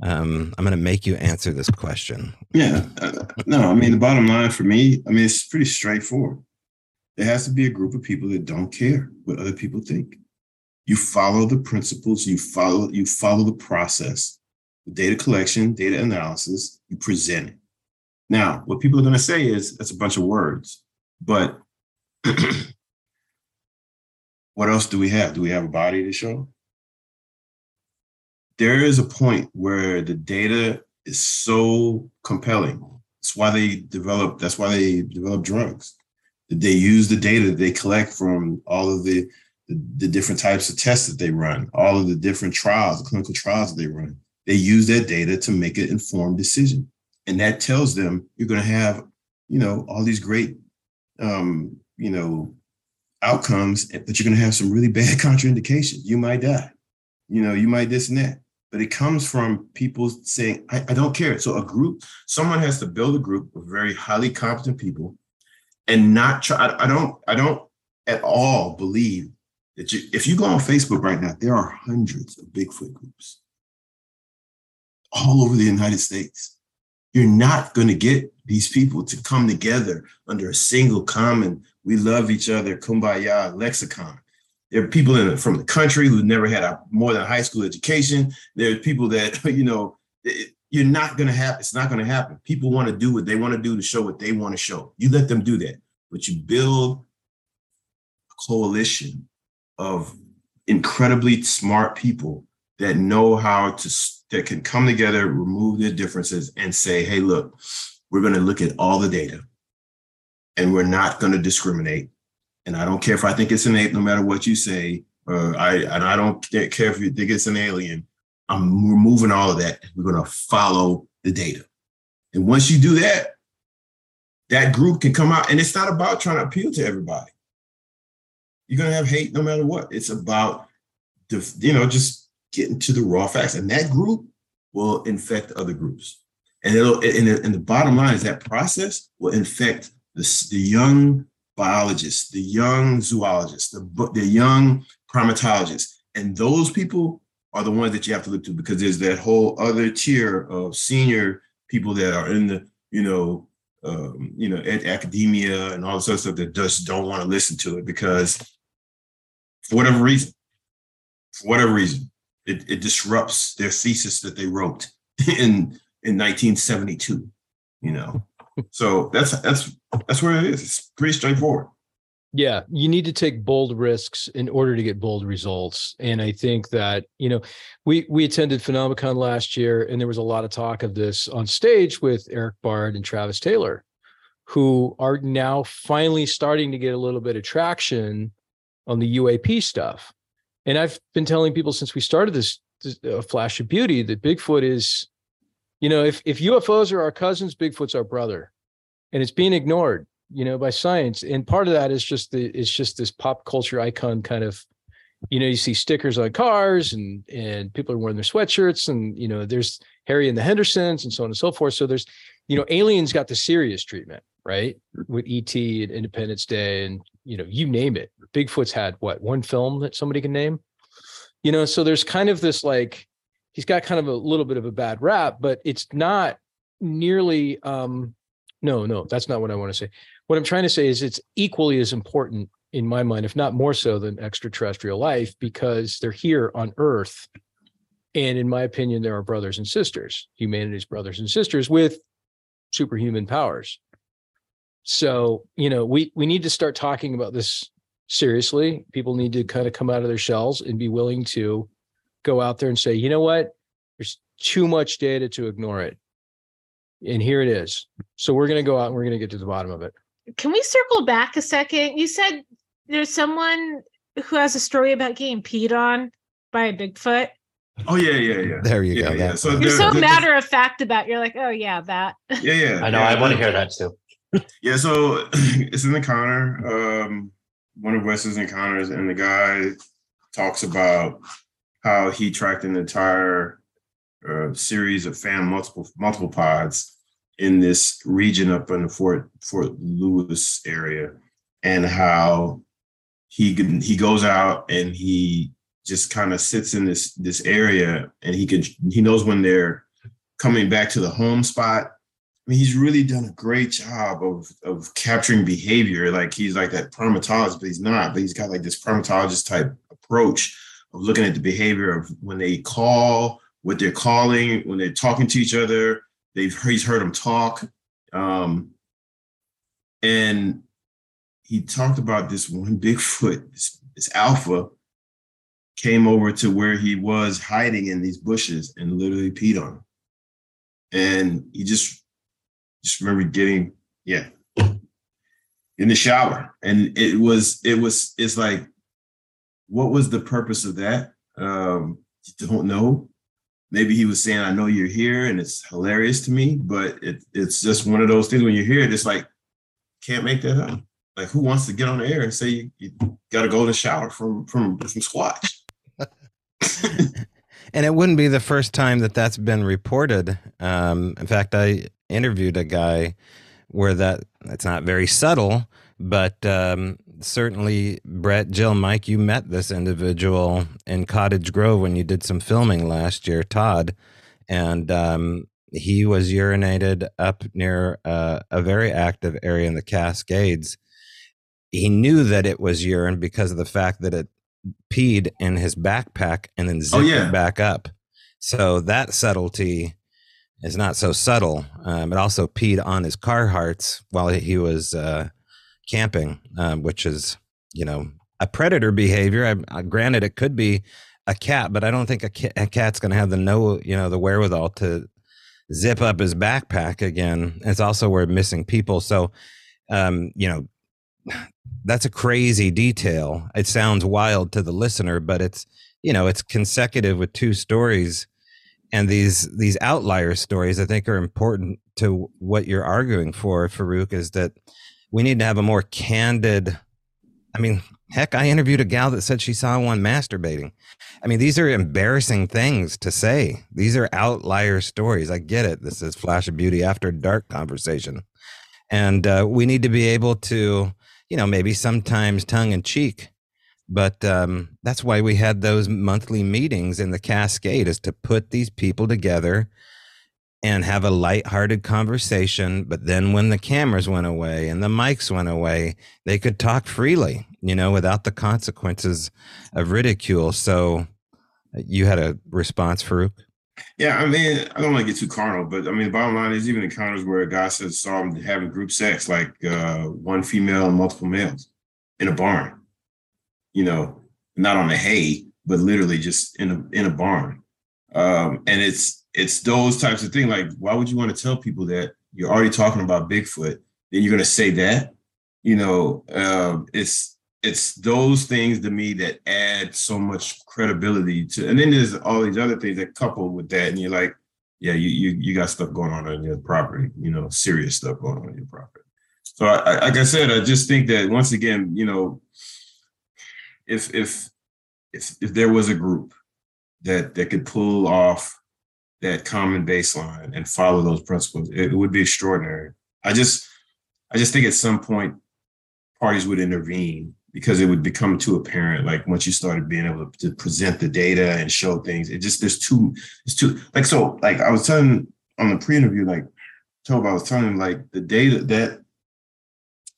um, i'm going to make you answer this question. Yeah uh, no i mean the bottom line for me i mean it's pretty straightforward. There has to be a group of people that don't care what other people think. You follow the principles you follow you follow the process the data collection data analysis you present it. Now what people are going to say is that's a bunch of words but *clears throat* what else do we have? Do we have a body to show? There is a point where the data is so compelling. That's why they develop, that's why they develop drugs. They use the data that they collect from all of the, the, the different types of tests that they run, all of the different trials, the clinical trials that they run. They use that data to make an informed decision. And that tells them you're going to have, you know, all these great, um, you know, outcomes, but you're going to have some really bad *laughs* contraindications. You might die. You know, you might this and that. But it comes from people saying, I, I don't care. So a group, someone has to build a group of very highly competent people and not try. I, I don't, I don't at all believe that you, if you go on Facebook right now, there are hundreds of Bigfoot groups all over the United States. You're not going to get these people to come together under a single common we love each other, kumbaya lexicon. There are people in, from the country who never had a more than high school education. There are people that, *laughs* you know, it, you're not going to have, it's not going to happen. People want to do what they want to do to show what they want to show. You let them do that, but you build a coalition of incredibly smart people that know how to, that can come together, remove their differences, and say, hey, look, we're going to look at all the data and we're not going to discriminate. And I don't care if I think it's an ape, no matter what you say. Uh, I and I don't care if you think it's an alien. I'm removing all of that. We're going to follow the data. And once you do that, that group can come out. And it's not about trying to appeal to everybody. You're going to have hate no matter what. It's about, the, you know, just getting to the raw facts. And that group will infect other groups. And it'll, and the, and the bottom line is that process will infect the, the young biologists, the young zoologists, the, the young primatologists. And those people are the ones that you have to look to because there's that whole other tier of senior people that are in the, you know, um, you know, academia and all this other stuff that just don't want to listen to it because for whatever reason, for whatever reason, it, it disrupts their thesis that they wrote *laughs* in in 1972, you know so that's that's that's where it is. It's pretty straightforward. Yeah, you need to take bold risks in order to get bold results. And I think that, you know, we we attended Phenomicon last year and there was a lot of talk of this on stage with Eric Bard and Travis Taylor, who are now finally starting to get a little bit of traction on the UAP stuff. And I've been telling people since we started this, this uh, Flash of Beauty that Bigfoot is you know, if if UFOs are our cousins, Bigfoot's our brother, and it's being ignored, you know, by science. And part of that is just the it's just this pop culture icon kind of, you know, you see stickers on cars and and people are wearing their sweatshirts, and you know, there's Harry and the Hendersons and so on and so forth. So there's, you know, aliens got the serious treatment, right? With ET and Independence Day, and you know, you name it. Bigfoot's had what one film that somebody can name, you know. So there's kind of this like he's got kind of a little bit of a bad rap, but it's not nearly um no, no, that's not what I want to say. What I'm trying to say is it's equally as important in my mind, if not more so than extraterrestrial life, because they're here on Earth. And in my opinion, there are brothers and sisters, humanity's brothers and sisters with superhuman powers. So, you know, we we need to start talking about this seriously. People need to kind of come out of their shells and be willing to go out there and say, you know what? There's too much data to ignore it. And here it is. So we're going to go out and we're going to get to the bottom of it. Can we circle back a second? You said there's someone who has a story about getting peed on by a Bigfoot. Oh yeah, yeah, yeah. There you yeah, go. Yeah. So You're so there- matter of fact about. You're like, oh yeah, that. Yeah, yeah. I know. yeah, I want to hear that too. *laughs* Yeah, so *clears throat* it's an encounter, um, one of Wes's encounters, and the guy talks about how he tracked an entire uh, series of fan multiple multiple pods in this region up in the Fort Fort Lewis area, and how he he goes out and he just kind of sits in this this area, and he can he knows when they're coming back to the home spot I mean, he's really done a great job of of capturing behavior. Like he's like that primatologist, but he's not. But he's got like this primatologist type approach looking at the behavior of when they call, what they're calling, when they're talking to each other. They've he's heard them talk, um, and he talked about this one *laughs* Bigfoot, this, this alpha, came over to where he was hiding in these bushes and literally peed on him. And he just just remember getting yeah in the shower and it was it was it's like what was the purpose of that? Um don't know. Maybe he was saying i know you're here and it's hilarious to me but it, it's just one of those things when you hear it it's like can't make that up. Like who wants to get on the air and say you, you got to go to shower from from from squatch? *laughs* And it wouldn't be the first time that that's been reported. Um, in fact, I interviewed a guy where that it's not very subtle, but um, certainly, Brett, Jill, Mike, you met this individual in Cottage Grove when you did some filming last year, Todd, and um, he was urinated up near uh, a very active area in the Cascades. He knew that it was urine because of the fact that it peed in his backpack and then zipped yeah. it back up. So that subtlety is not so subtle. Um, it also peed on his Carhartts while he was uh, camping, um, which is, you know, a predator behavior. I, I, granted, it could be a cat, but I don't think a, a cat's going to have the no, you know, the wherewithal to zip up his backpack again. It's also where missing people. So, um, you know, that's a crazy detail. It sounds wild to the listener, but it's you know it's consecutive with two stories, and these these outlier stories I think are important to what you're arguing for, Faaruwq. Is that we need to have a more candid. I mean, heck, I interviewed a gal that said she saw one masturbating. I mean, these are embarrassing things to say. These are outlier stories. I get it. This is Flash of Beauty after dark conversation, and uh, we need to be able to you know, maybe sometimes tongue in cheek. But um, that's why we had those monthly meetings in the Cascade is to put these people together and have a lighthearted conversation. But then when the cameras went away and the mics went away, they could talk freely, you know, without the consequences of ridicule. So uh, you had a response, Faaruwq? Yeah, I mean, I don't want to get too carnal, but I mean, the bottom line is even encounters where a guy says saw him having group sex, like uh, one female and multiple males in a barn. You know, not on the hay, but literally just in a in a barn. Um, and it's it's those types of things. Like, why would you want to tell people that you're already talking about Bigfoot? Then you're going to say that. You know, um, it's it's those things to me that add so much credibility to and then there's all these other things that couple with that and you're like yeah you you, you got stuff going on on your property you know serious stuff going on on your property so I, like i said i just think that once again you know if if if if there was a group that that could pull off that common baseline and follow those principles it, would be extraordinary. I just i just think at some point parties would intervene because it would become too apparent like once you started being able to present the data and show things it just there's too it's too like so like i was telling on the pre-interview like told i was telling him like the data that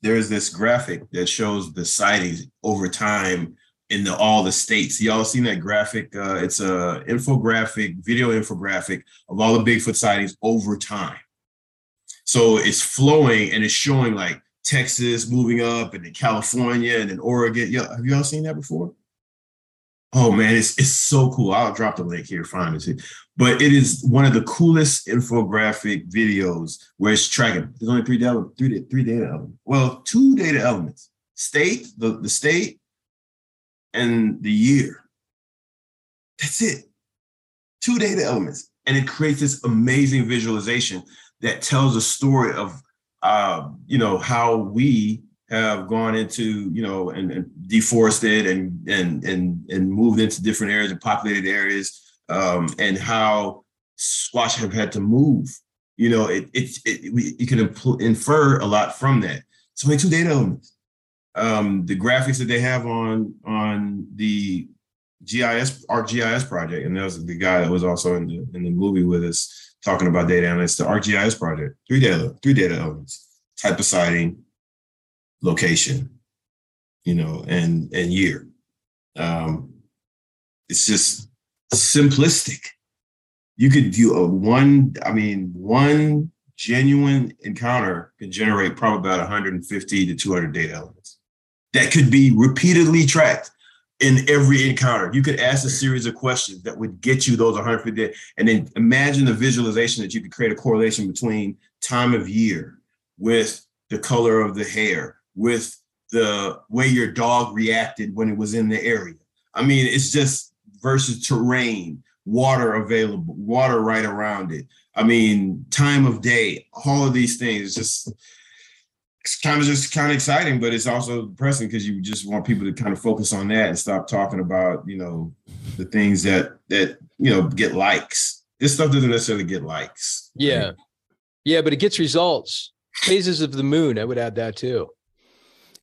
there's this graphic that shows the sightings over time in the, all the states. Y'all seen that graphic? Uh, it's a infographic, video infographic of all the Bigfoot sightings over time. So it's flowing and it's showing like Texas moving up and then California and then Oregon. Yeah, have you all seen that before? Oh man, it's it's so cool. I'll drop the link here, find it. But it is one of the coolest infographic videos where it's tracking. There's only three data, three, three data elements. Well, two data elements: state, the, the state, and the year. That's it. Two data elements. And it creates this amazing visualization that tells a story of uh, you know, how we have gone into, you know, and, and deforested and and and and moved into different areas and populated areas, um, and how squatch have had to move. You know, it it, it we, you can infer a lot from that. It's only two data elements. Um, the graphics that they have on on the GIS ArcGIS project, and that was the guy that was also in the in the movie with us talking about data analytics. The ArcGIS project, three data three data elements: type of sighting, location, you know, and and year. Um, it's just simplistic. You could do a one, I mean, one genuine encounter can generate probably about 150 to 200 data elements that could be repeatedly tracked in every encounter. You could ask a series of questions that would get you those 150, and then imagine the visualization that you could create a correlation between time of year with the color of the hair, with the way your dog reacted when it was in the area. I mean, it's just versus terrain, water available, water right around it. I mean, time of day, all of these things. Just it's kind of just kind of exciting, but it's also depressing because you just want people to kind of focus on that and stop talking about, you know, the things that that you know get likes. This stuff doesn't necessarily get likes. Yeah. Right? Yeah, but it gets results. Phases of the moon, I would add that too.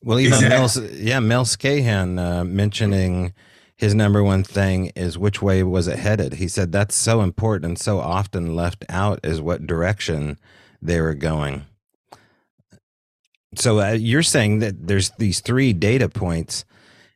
Well, even Mel, yeah, Mel Scahan uh, mentioning his number one thing is which way was it headed. He said that's so important and so often left out is what direction they were going. So uh, you're saying that there's these three data points,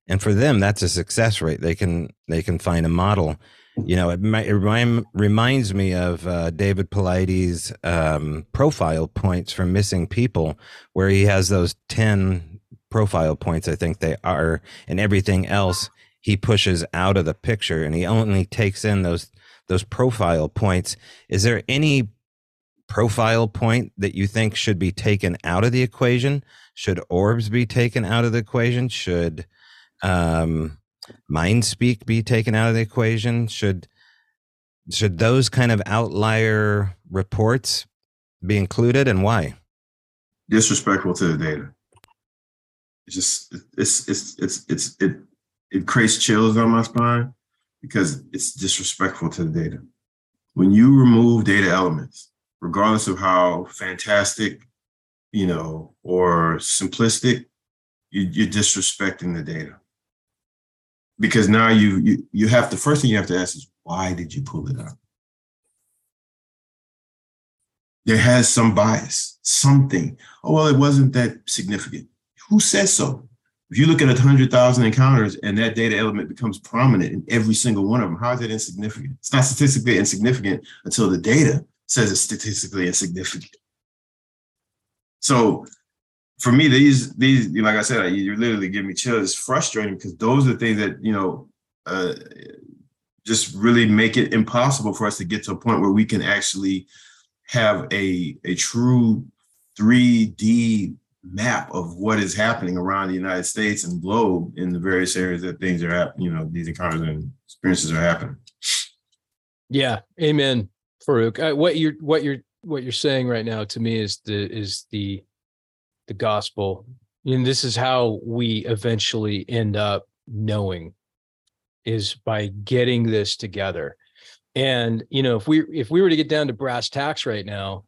and for them that's a success rate. They can they can find a model. You know, it, might, it remind, reminds me of uh, David Paulides' um, profile points for missing people, where he has those ten profile points. I think they are, and everything else he pushes out of the picture, and he only takes in those those profile points. Is there any profile point that you think should be taken out of the equation? Should orbs be taken out of the equation? Should um, mind speak be taken out of the equation? Should should those kind of outlier reports be included, and why? Disrespectful to the data. It's just it's it's it's it's it it creates chills on my spine because it's disrespectful to the data. When you remove data elements, regardless of how fantastic, you know, or simplistic, you, you're disrespecting the data. Because now you, you you have the first thing you have to ask is why did you pull it out? There has some bias, something. Oh well, it wasn't that significant. Who says so? If you look at 100,000 encounters and that data element becomes prominent in every single one of them, how is it insignificant? It's not statistically insignificant until the data says it's statistically insignificant. So for me, these these like I said, you literally give me chills. It's frustrating because those are the things that you know uh, just really make it impossible for us to get to a point where we can actually have a a true 3D map of what is happening around the United States and globe in the various areas that things are happening. You know, these encounters and experiences are happening. Yeah, amen. Faaruwq. Uh, what you're what you're what you're saying right now to me is the is the the gospel. And this is how we eventually end up knowing is by getting this together. And you know, if we if we were to get down to brass tacks right now,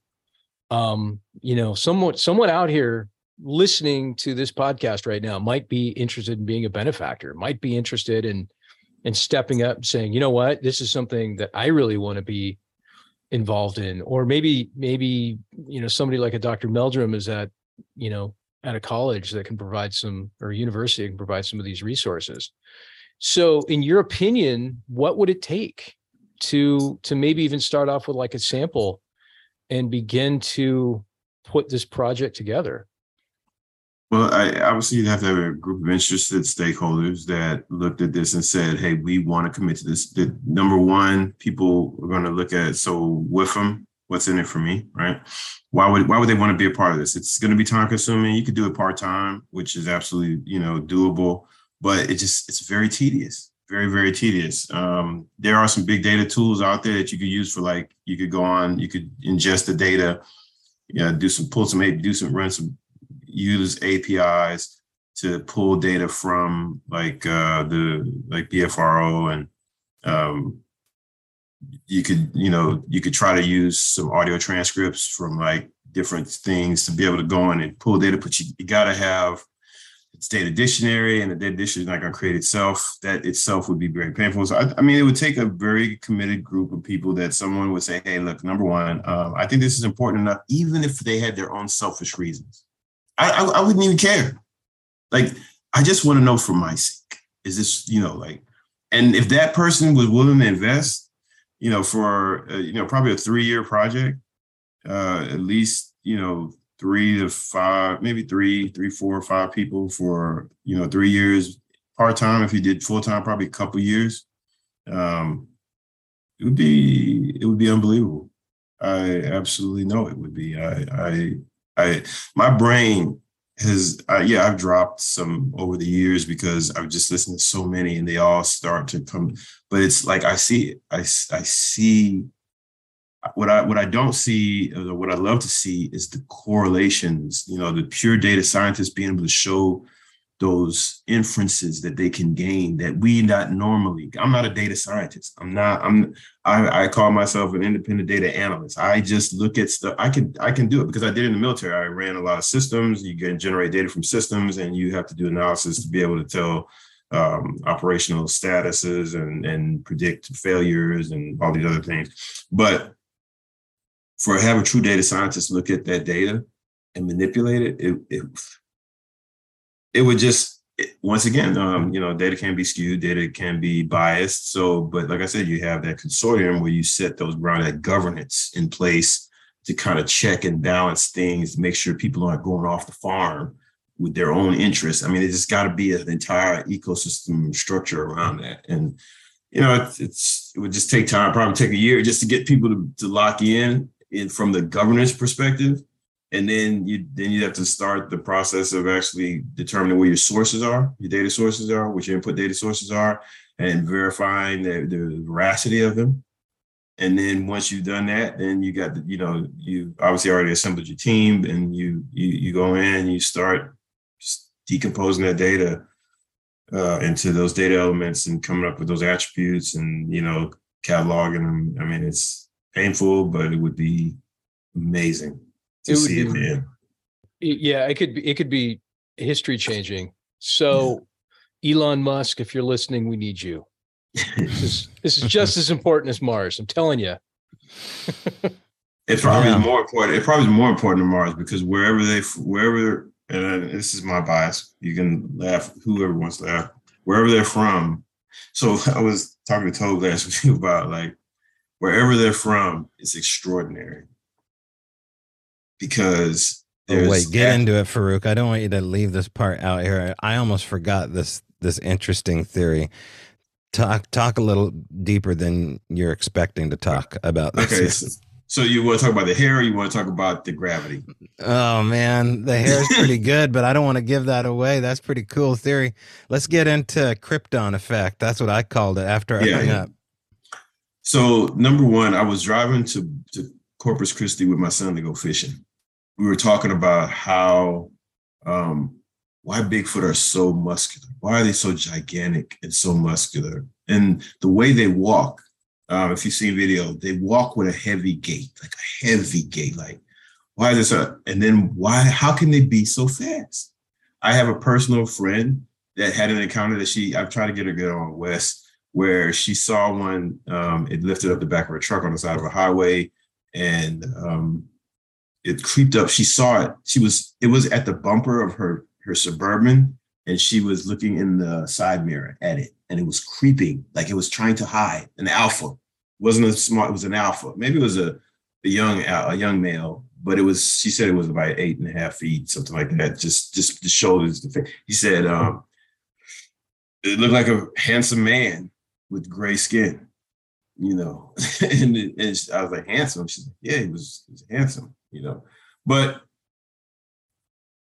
um, you know, someone someone out here listening to this podcast right now might be interested in being a benefactor, might be interested in in stepping up and saying, you know what, this is something that I really want to be involved in or maybe maybe you know somebody like a dr meldrum is at you know at a college that can provide some or university can provide some of these resources. So, in your opinion, what would it take to to maybe even start off with like a sample and begin to put this project together? Well, I, obviously, you'd have to have a group of interested stakeholders that looked at this and said, "Hey, we want to commit to this." The, number one, people are going to look at so with them, what's in it for me, right? Why would why would they want to be a part of this? It's going to be time consuming. You could do it part time, which is absolutely you know doable, but it just it's very tedious, very very tedious. Um, there are some big data tools out there that you could use for like you could go on, you could ingest the data, yeah, do some pull some do some run some use APIs to pull data from like uh, the like BFRO and um, you could you know you could try to use some audio transcripts from like different things to be able to go in and pull data, but you, you got to have its data dictionary and the data dictionary is not to create itself. That itself would be very painful. So I, I, mean, it would take a very committed group of people that someone would say, "Hey, look, number one, um, I think this is important enough, even if they had their own selfish reasons." I, I, I wouldn't even care. Like, I just want to know for my sake. Is this, you know, like, and if that person was willing to invest, you know, for uh, you know probably a three year project, uh, at least you know three to five, maybe three, three, four, five people for you know three years part time. If you did full time, probably a couple years. Um, it would be it would be unbelievable. I absolutely know it would be. I I I my brain has uh, yeah I've dropped some over the years because I've just listened to so many and they all start to come. But it's like I see. I I see what I what I don't see or what I love to see is the correlations. You know, the pure data scientists being able to show those inferences that they can gain that we not normally i'm not a data scientist. I'm not i'm i, I call myself an independent data analyst. I just look at stuff i can i can do it because i did in the military. I ran a lot of systems. You can generate data from systems and you have to do analysis to be able to tell um, operational statuses and and predict failures and all these other things. But for have a true data scientist look at that data and manipulate it, it, it it would just once again, um, you know, data can be skewed, data can be biased. So, but like I said, you have that consortium where you set those ground that governance in place to kind of check and balance things, make sure people aren't going off the farm with their own interests. I mean, it just got to be an entire ecosystem structure around that. And you know, it's, it's, it would just take time, probably take a year just to get people to, to lock in, in from the governance perspective and then you then you have to start the process of actually determining where your sources are, your data sources are, what your input data sources are, and verifying the, the veracity of them. And then once you've done that, then you got the, you know, you obviously already assembled your team and you you you go in and you start decomposing that data uh, into those data elements and coming up with those attributes and you know cataloging them. I mean, it's painful, but it would be amazing to it see be, it Yeah, it could be it could be history changing. So Elon Musk, if you're listening, we need you. this is *laughs* this is just as important as Mars. I'm telling you. *laughs* it's probably yeah. more important. It probably is more important than Mars because wherever they wherever and uh, this is my bias. You can laugh whoever wants to laugh. Wherever they're from. So *laughs* I was talking to Tobe last week about like wherever they're from, it's extraordinary because oh, wait, get into it, Faaruwq. I don't want you to leave this part out here. I almost forgot this this interesting theory. Talk talk a little deeper than you're expecting to talk about. This. Okay, so, so you want to talk about the hair, or you want to talk about the gravity? Oh man, the hair is pretty *laughs* good, but I don't want to give that away. That's pretty cool theory. Let's get into Krypton effect. That's what I called it after I yeah, hung up. So number one, I was driving to, to Corpus Christi with my son to go fishing we were talking about how um, why Bigfoot are so muscular. Why are they so gigantic and so muscular? And the way they walk, um, if you see video, they walk with a heavy gait, like a heavy gait. Like, why is this? A, and then why? How can they be so fast? I have a personal friend that had an encounter that she. I've tried to get her get on Wes, where she saw one. Um, it lifted up the back of a truck on the side of a highway, and um, it creeped up. She saw it. She was it was at the bumper of her her suburban, and she was looking in the side mirror at it, and it was creeping like it was trying to hide. An alpha it wasn't a smart. It was an alpha. Maybe it was a a young a young male, but it was. She said it was about eight and a half feet, something like that. Just just the shoulders. The face. He said um, it looked like a handsome man with gray skin you know, *laughs* and, and I was like, handsome. She's like, yeah, he was, he was handsome you know. But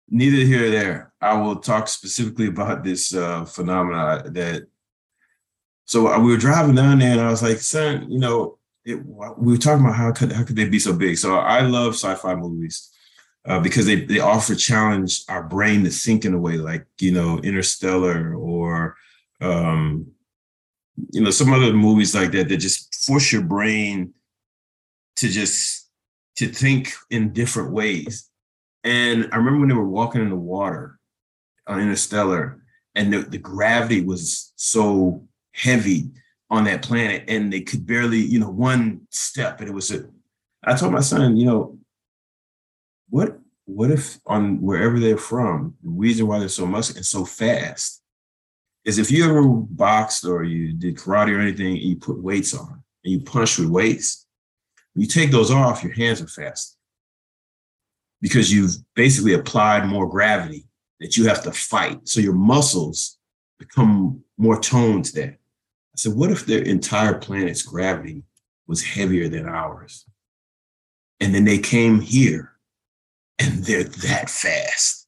neither here nor there. I will talk specifically about this uh, phenomena that. So we were driving down there, and I was like, "Son, you know, it, we were talking about how could how could they be so big?" So I love sci-fi movies uh, because they they offer challenge our brain to think in a way like you know Interstellar or um, you know some other movies like that that just force your brain to just to think in different ways. And I remember when they were walking in the water on Interstellar, and the, the gravity was so heavy on that planet, and they could barely, you know, one step, and it was a. I told my son, you know, what what if on wherever they're from, the reason why they're so muscular and so fast is if you ever boxed or you did karate or anything, and you put weights on and you punch with weights, when you take those off, your hands are fast because you've basically applied more gravity that you have to fight. So your muscles become more toned to that. I said, what if their entire planet's gravity was heavier than ours? And then they came here and they're that fast.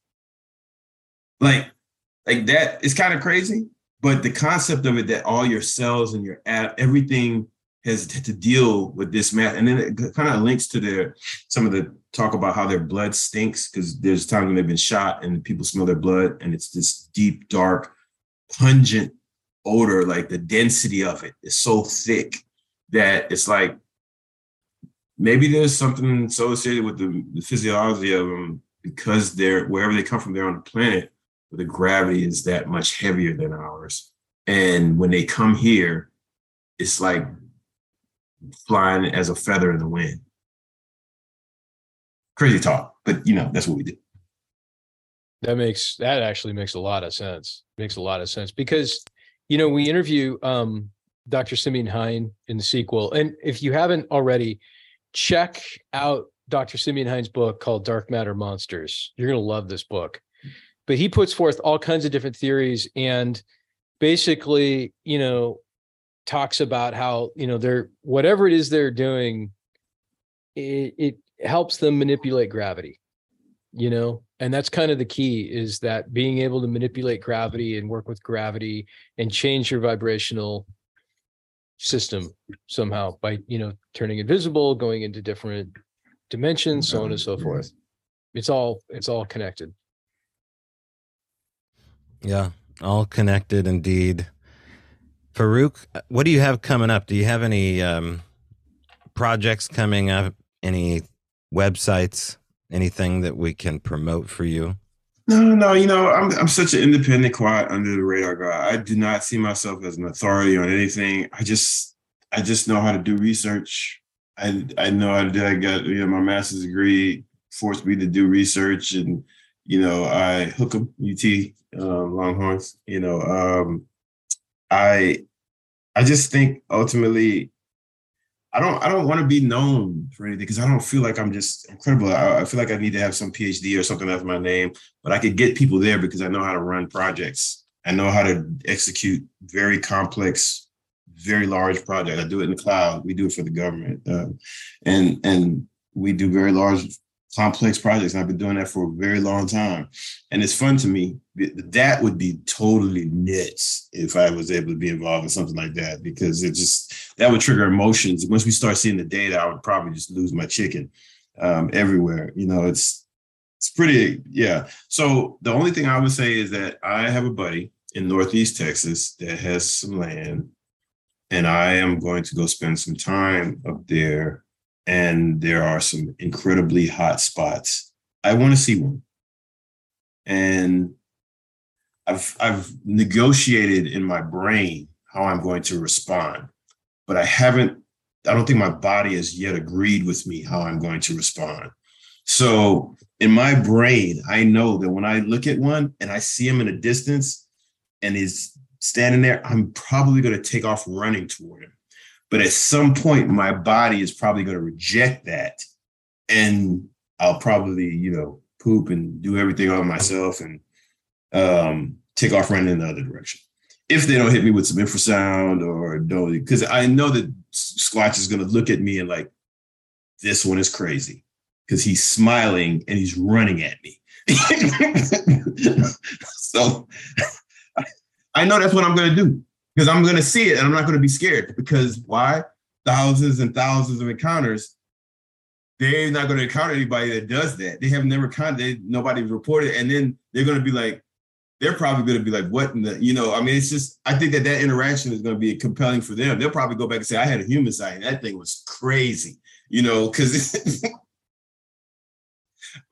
Like, like that is kind of crazy. But the concept of it that all your cells and your everything has to deal with this math. And then it kind of links to their some of the talk about how their blood stinks because there's times when they've been shot and people smell their blood and it's this deep, dark, pungent odor. Like the density of it is so thick that it's like maybe there's something associated with the, the physiology of them because they're wherever they come from, they're on the planet where the gravity is that much heavier than ours. And when they come here, it's like flying as a feather in the wind. Crazy talk, but you know, that's what we do. That makes that actually makes a lot of sense. Makes a lot of sense because you know, we interview um Dr. Simeon Hein in the sequel. And if you haven't already, check out Dr. Simeon Hein's book called Dark Matter Monsters. You're going to love this book. But he puts forth all kinds of different theories and basically, you know, talks about how you know they're whatever it is they're doing it, it helps them manipulate gravity you know? And that's kind of the key is that being able to manipulate gravity and work with gravity and change your vibrational system somehow by you know turning invisible going into different dimensions so on and so mm-hmm. forth. It's all it's all connected. Yeah all connected indeed Faaruwq, what do you have coming up? Do you have any um, projects coming up? Any websites? Anything that we can promote for you? No, no, you know, I'm I'm such an independent, quiet, under the radar guy. I do not see myself as an authority on anything. I just I just know how to do research. I I know how to do. I got you know my master's degree forced me to do research, and you know I hook them UT um, Longhorns. You know, um, I I just think ultimately I don't I don't want to be known for anything because I don't feel like I'm just incredible. I, I, feel like I need to have some PhD or something as my name, but I could get people there because I know how to run projects. I know how to execute very complex, very large projects. I do it in the cloud. We do it for the government, uh, and and we do very large complex projects. And I've been doing that for a very long time. And it's fun to me. That would be totally nuts if I was able to be involved in something like that, because it just, that would trigger emotions. Once we start seeing the data, I would probably just lose my chicken um, everywhere. You know, it's, it's pretty, yeah. So the only thing I would say is that I have a buddy in Northeast Texas that has some land and I am going to go spend some time up there and there are some incredibly hot spots. I want to see one. And I've I've negotiated in my brain how I'm going to respond, but I haven't I don't think my body has yet agreed with me how I'm going to respond. So in my brain, I know that when I look at one and I see him in a distance and he's standing there, I'm probably going to take off running toward him. But at some point, my body is probably going to reject that. And I'll probably, you know, poop and do everything on myself and um, take off running in the other direction. If they don't hit me with some infrasound or don't, because I know that Squatch is going to look at me and like, this one is crazy because he's smiling and he's running at me. *laughs* so *laughs* I know that's what I'm going to do because I'm going to see it and I'm not going to be scared because why? Thousands and thousands of encounters. They're not going to encounter anybody that does that. They have never counted. Nobody reported, and then they're going to be like, they're probably going to be like, what? The, you know, I mean, it's just, I think that that interaction is going to be compelling for them. They'll probably go back and say, I had a human sighting. That thing was crazy, you know, because. *laughs*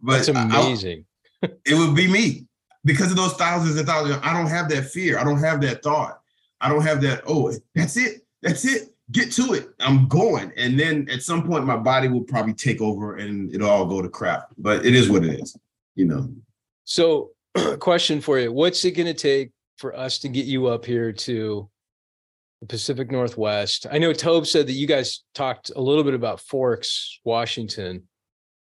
but That's amazing. I, it would be me because of those thousands and thousands. I don't have that fear. I don't have that thought. I don't have that, oh, that's it. That's it. Get to it. I'm going. And then at some point, my body will probably take over and it'll all go to crap. But it is what it is, you know. So *clears throat* question for you. What's it going to take for us to get you up here to the Pacific Northwest? I know Tobe said that you guys talked a little bit about Forks, Washington.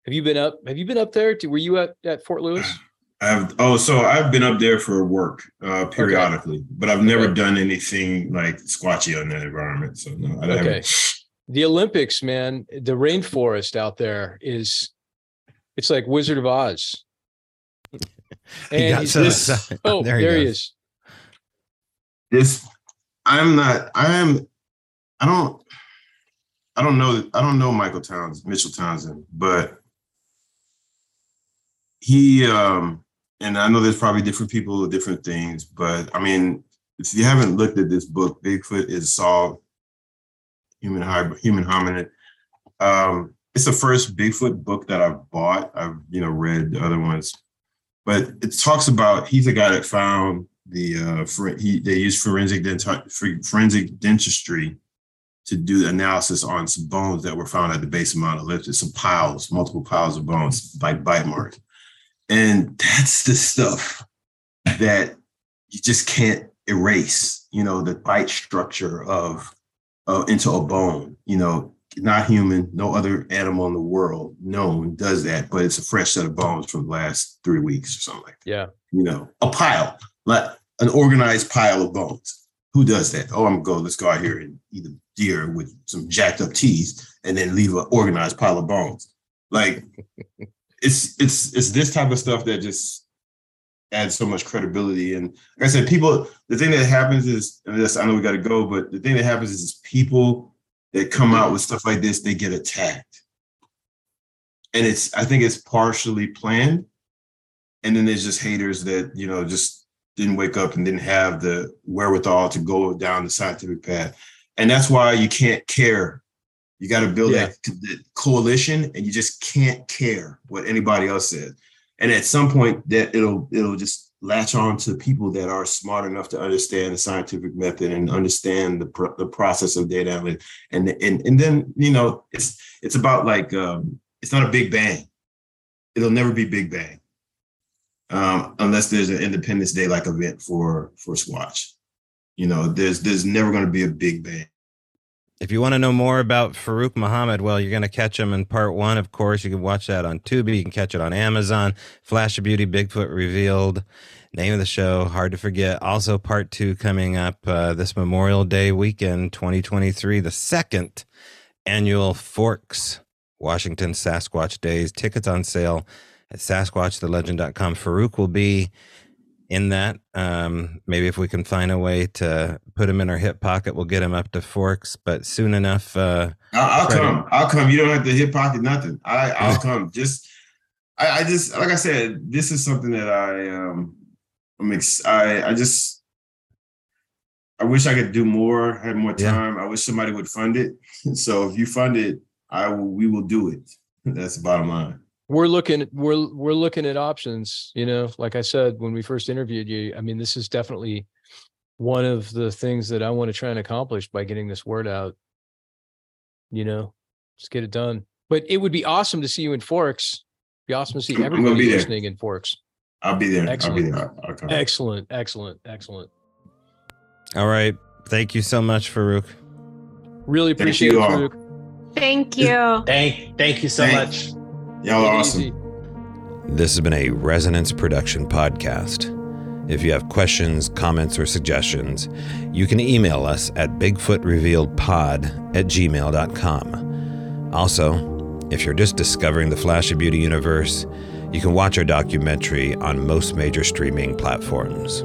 Have you been up? Have you been up there? Were you at, at Fort Lewis? *clears throat* I've oh, so I've been up there for work uh, periodically, okay. but I've never okay. done anything like squatchy on that environment. So no, I okay. Haven't. The Olympics, man, the rainforest out there is it's like Wizard of Oz. *laughs* And he's this, oh, there, there he, he is. This I'm not. I am. I don't. I don't know. I don't know Michael Towns, Mitchell Townsend, but he. um And I know there's probably different people with different things, but I mean, if you haven't looked at this book, Bigfoot is solved. Human human hominid. Um, it's the first Bigfoot book that I've bought. I've you know read the other ones but it talks about he's a guy that found the uh, for, he they used forensic denti- forensic dentistry to do analysis on some bones that were found at the base of Mount Olympus, some piles, multiple piles of bones, like bite marks, and that's the stuff that you just can't erase. You know, the bite structure of uh, into a bone. You know, not human, no other animal in the world known does that, but it's a fresh set of bones from the last three weeks or something like that. Yeah. You know, a pile, like an organized pile of bones. Who does that? Oh, I'm gonna go, let's go out here and eat a deer with some jacked up teeth and then leave an organized pile of bones. Like it's it's it's this type of stuff that just adds so much credibility. And like I said, people, the thing that happens is, I, mean, I know we got to go, but the thing that happens is, is people that come out with stuff like this, they get attacked. And it's, I think it's partially planned. And then there's just haters that, you know, just didn't wake up and didn't have the wherewithal to go down the scientific path. And that's why you can't care. You got to build yeah. that coalition and you just can't care what anybody else says. And at some point that it'll it'll just latch on to people that are smart enough to understand the scientific method and understand the, pr- the process of data analytics. And, and, and then, you know, it's, it's about like, um, it's not a big bang. It'll never be big bang. Um, unless there's an Independence Day like event for, for Squatch. You know, there's, there's never going to be a big bang. If you want to know more about Faaruwq Muhammad, well, you're going to catch him in part one, of course. You can watch that on Tubi. You can catch it on Amazon. Flash of Beauty, Bigfoot Revealed. Name of the show, hard to forget. Also, part two coming up uh, this Memorial Day weekend, 2023, the second annual Forks Washington Sasquatch Days. Tickets on sale at SasquatchTheLegend.com. Faaruwq will be in that. Um, maybe if we can find a way to put him in our hip pocket, we'll get him up to Forks. But soon enough, uh, I'll, I'll come. I'll come. You don't have to hip pocket nothing. I, I'll *laughs* come. Just, I, I, just like I said, this is something that I, um, I'm ex- I, I just, I wish I could do more. Had more time. Yeah. I wish somebody would fund it. *laughs* so if you fund it, I will. We will do it. That's the bottom line we're looking we're we're looking at options you know like i said when we first interviewed you i mean this is definitely one of the things that i want to try and accomplish by getting this word out you know just get it done but it would be awesome to see you in forks Be awesome to see *clears throat* I'm gonna everybody be there. listening in Forks. I'll be there. I'll be Excellent. there. I'll, I'll come. Excellent, excellent, excellent. All right. Thank you so much, Faaruwq. Really Thank appreciate you it. Faaruwq. Thank you. Thank, thank you so Thanks. much. Y'all are awesome. This has been a Resonance Production podcast. If you have questions, comments, or suggestions, you can email us at bigfootrevealedpod at gmail.com. Also, if you're just discovering the Flash of Beauty universe, you can watch our documentary on most major streaming platforms.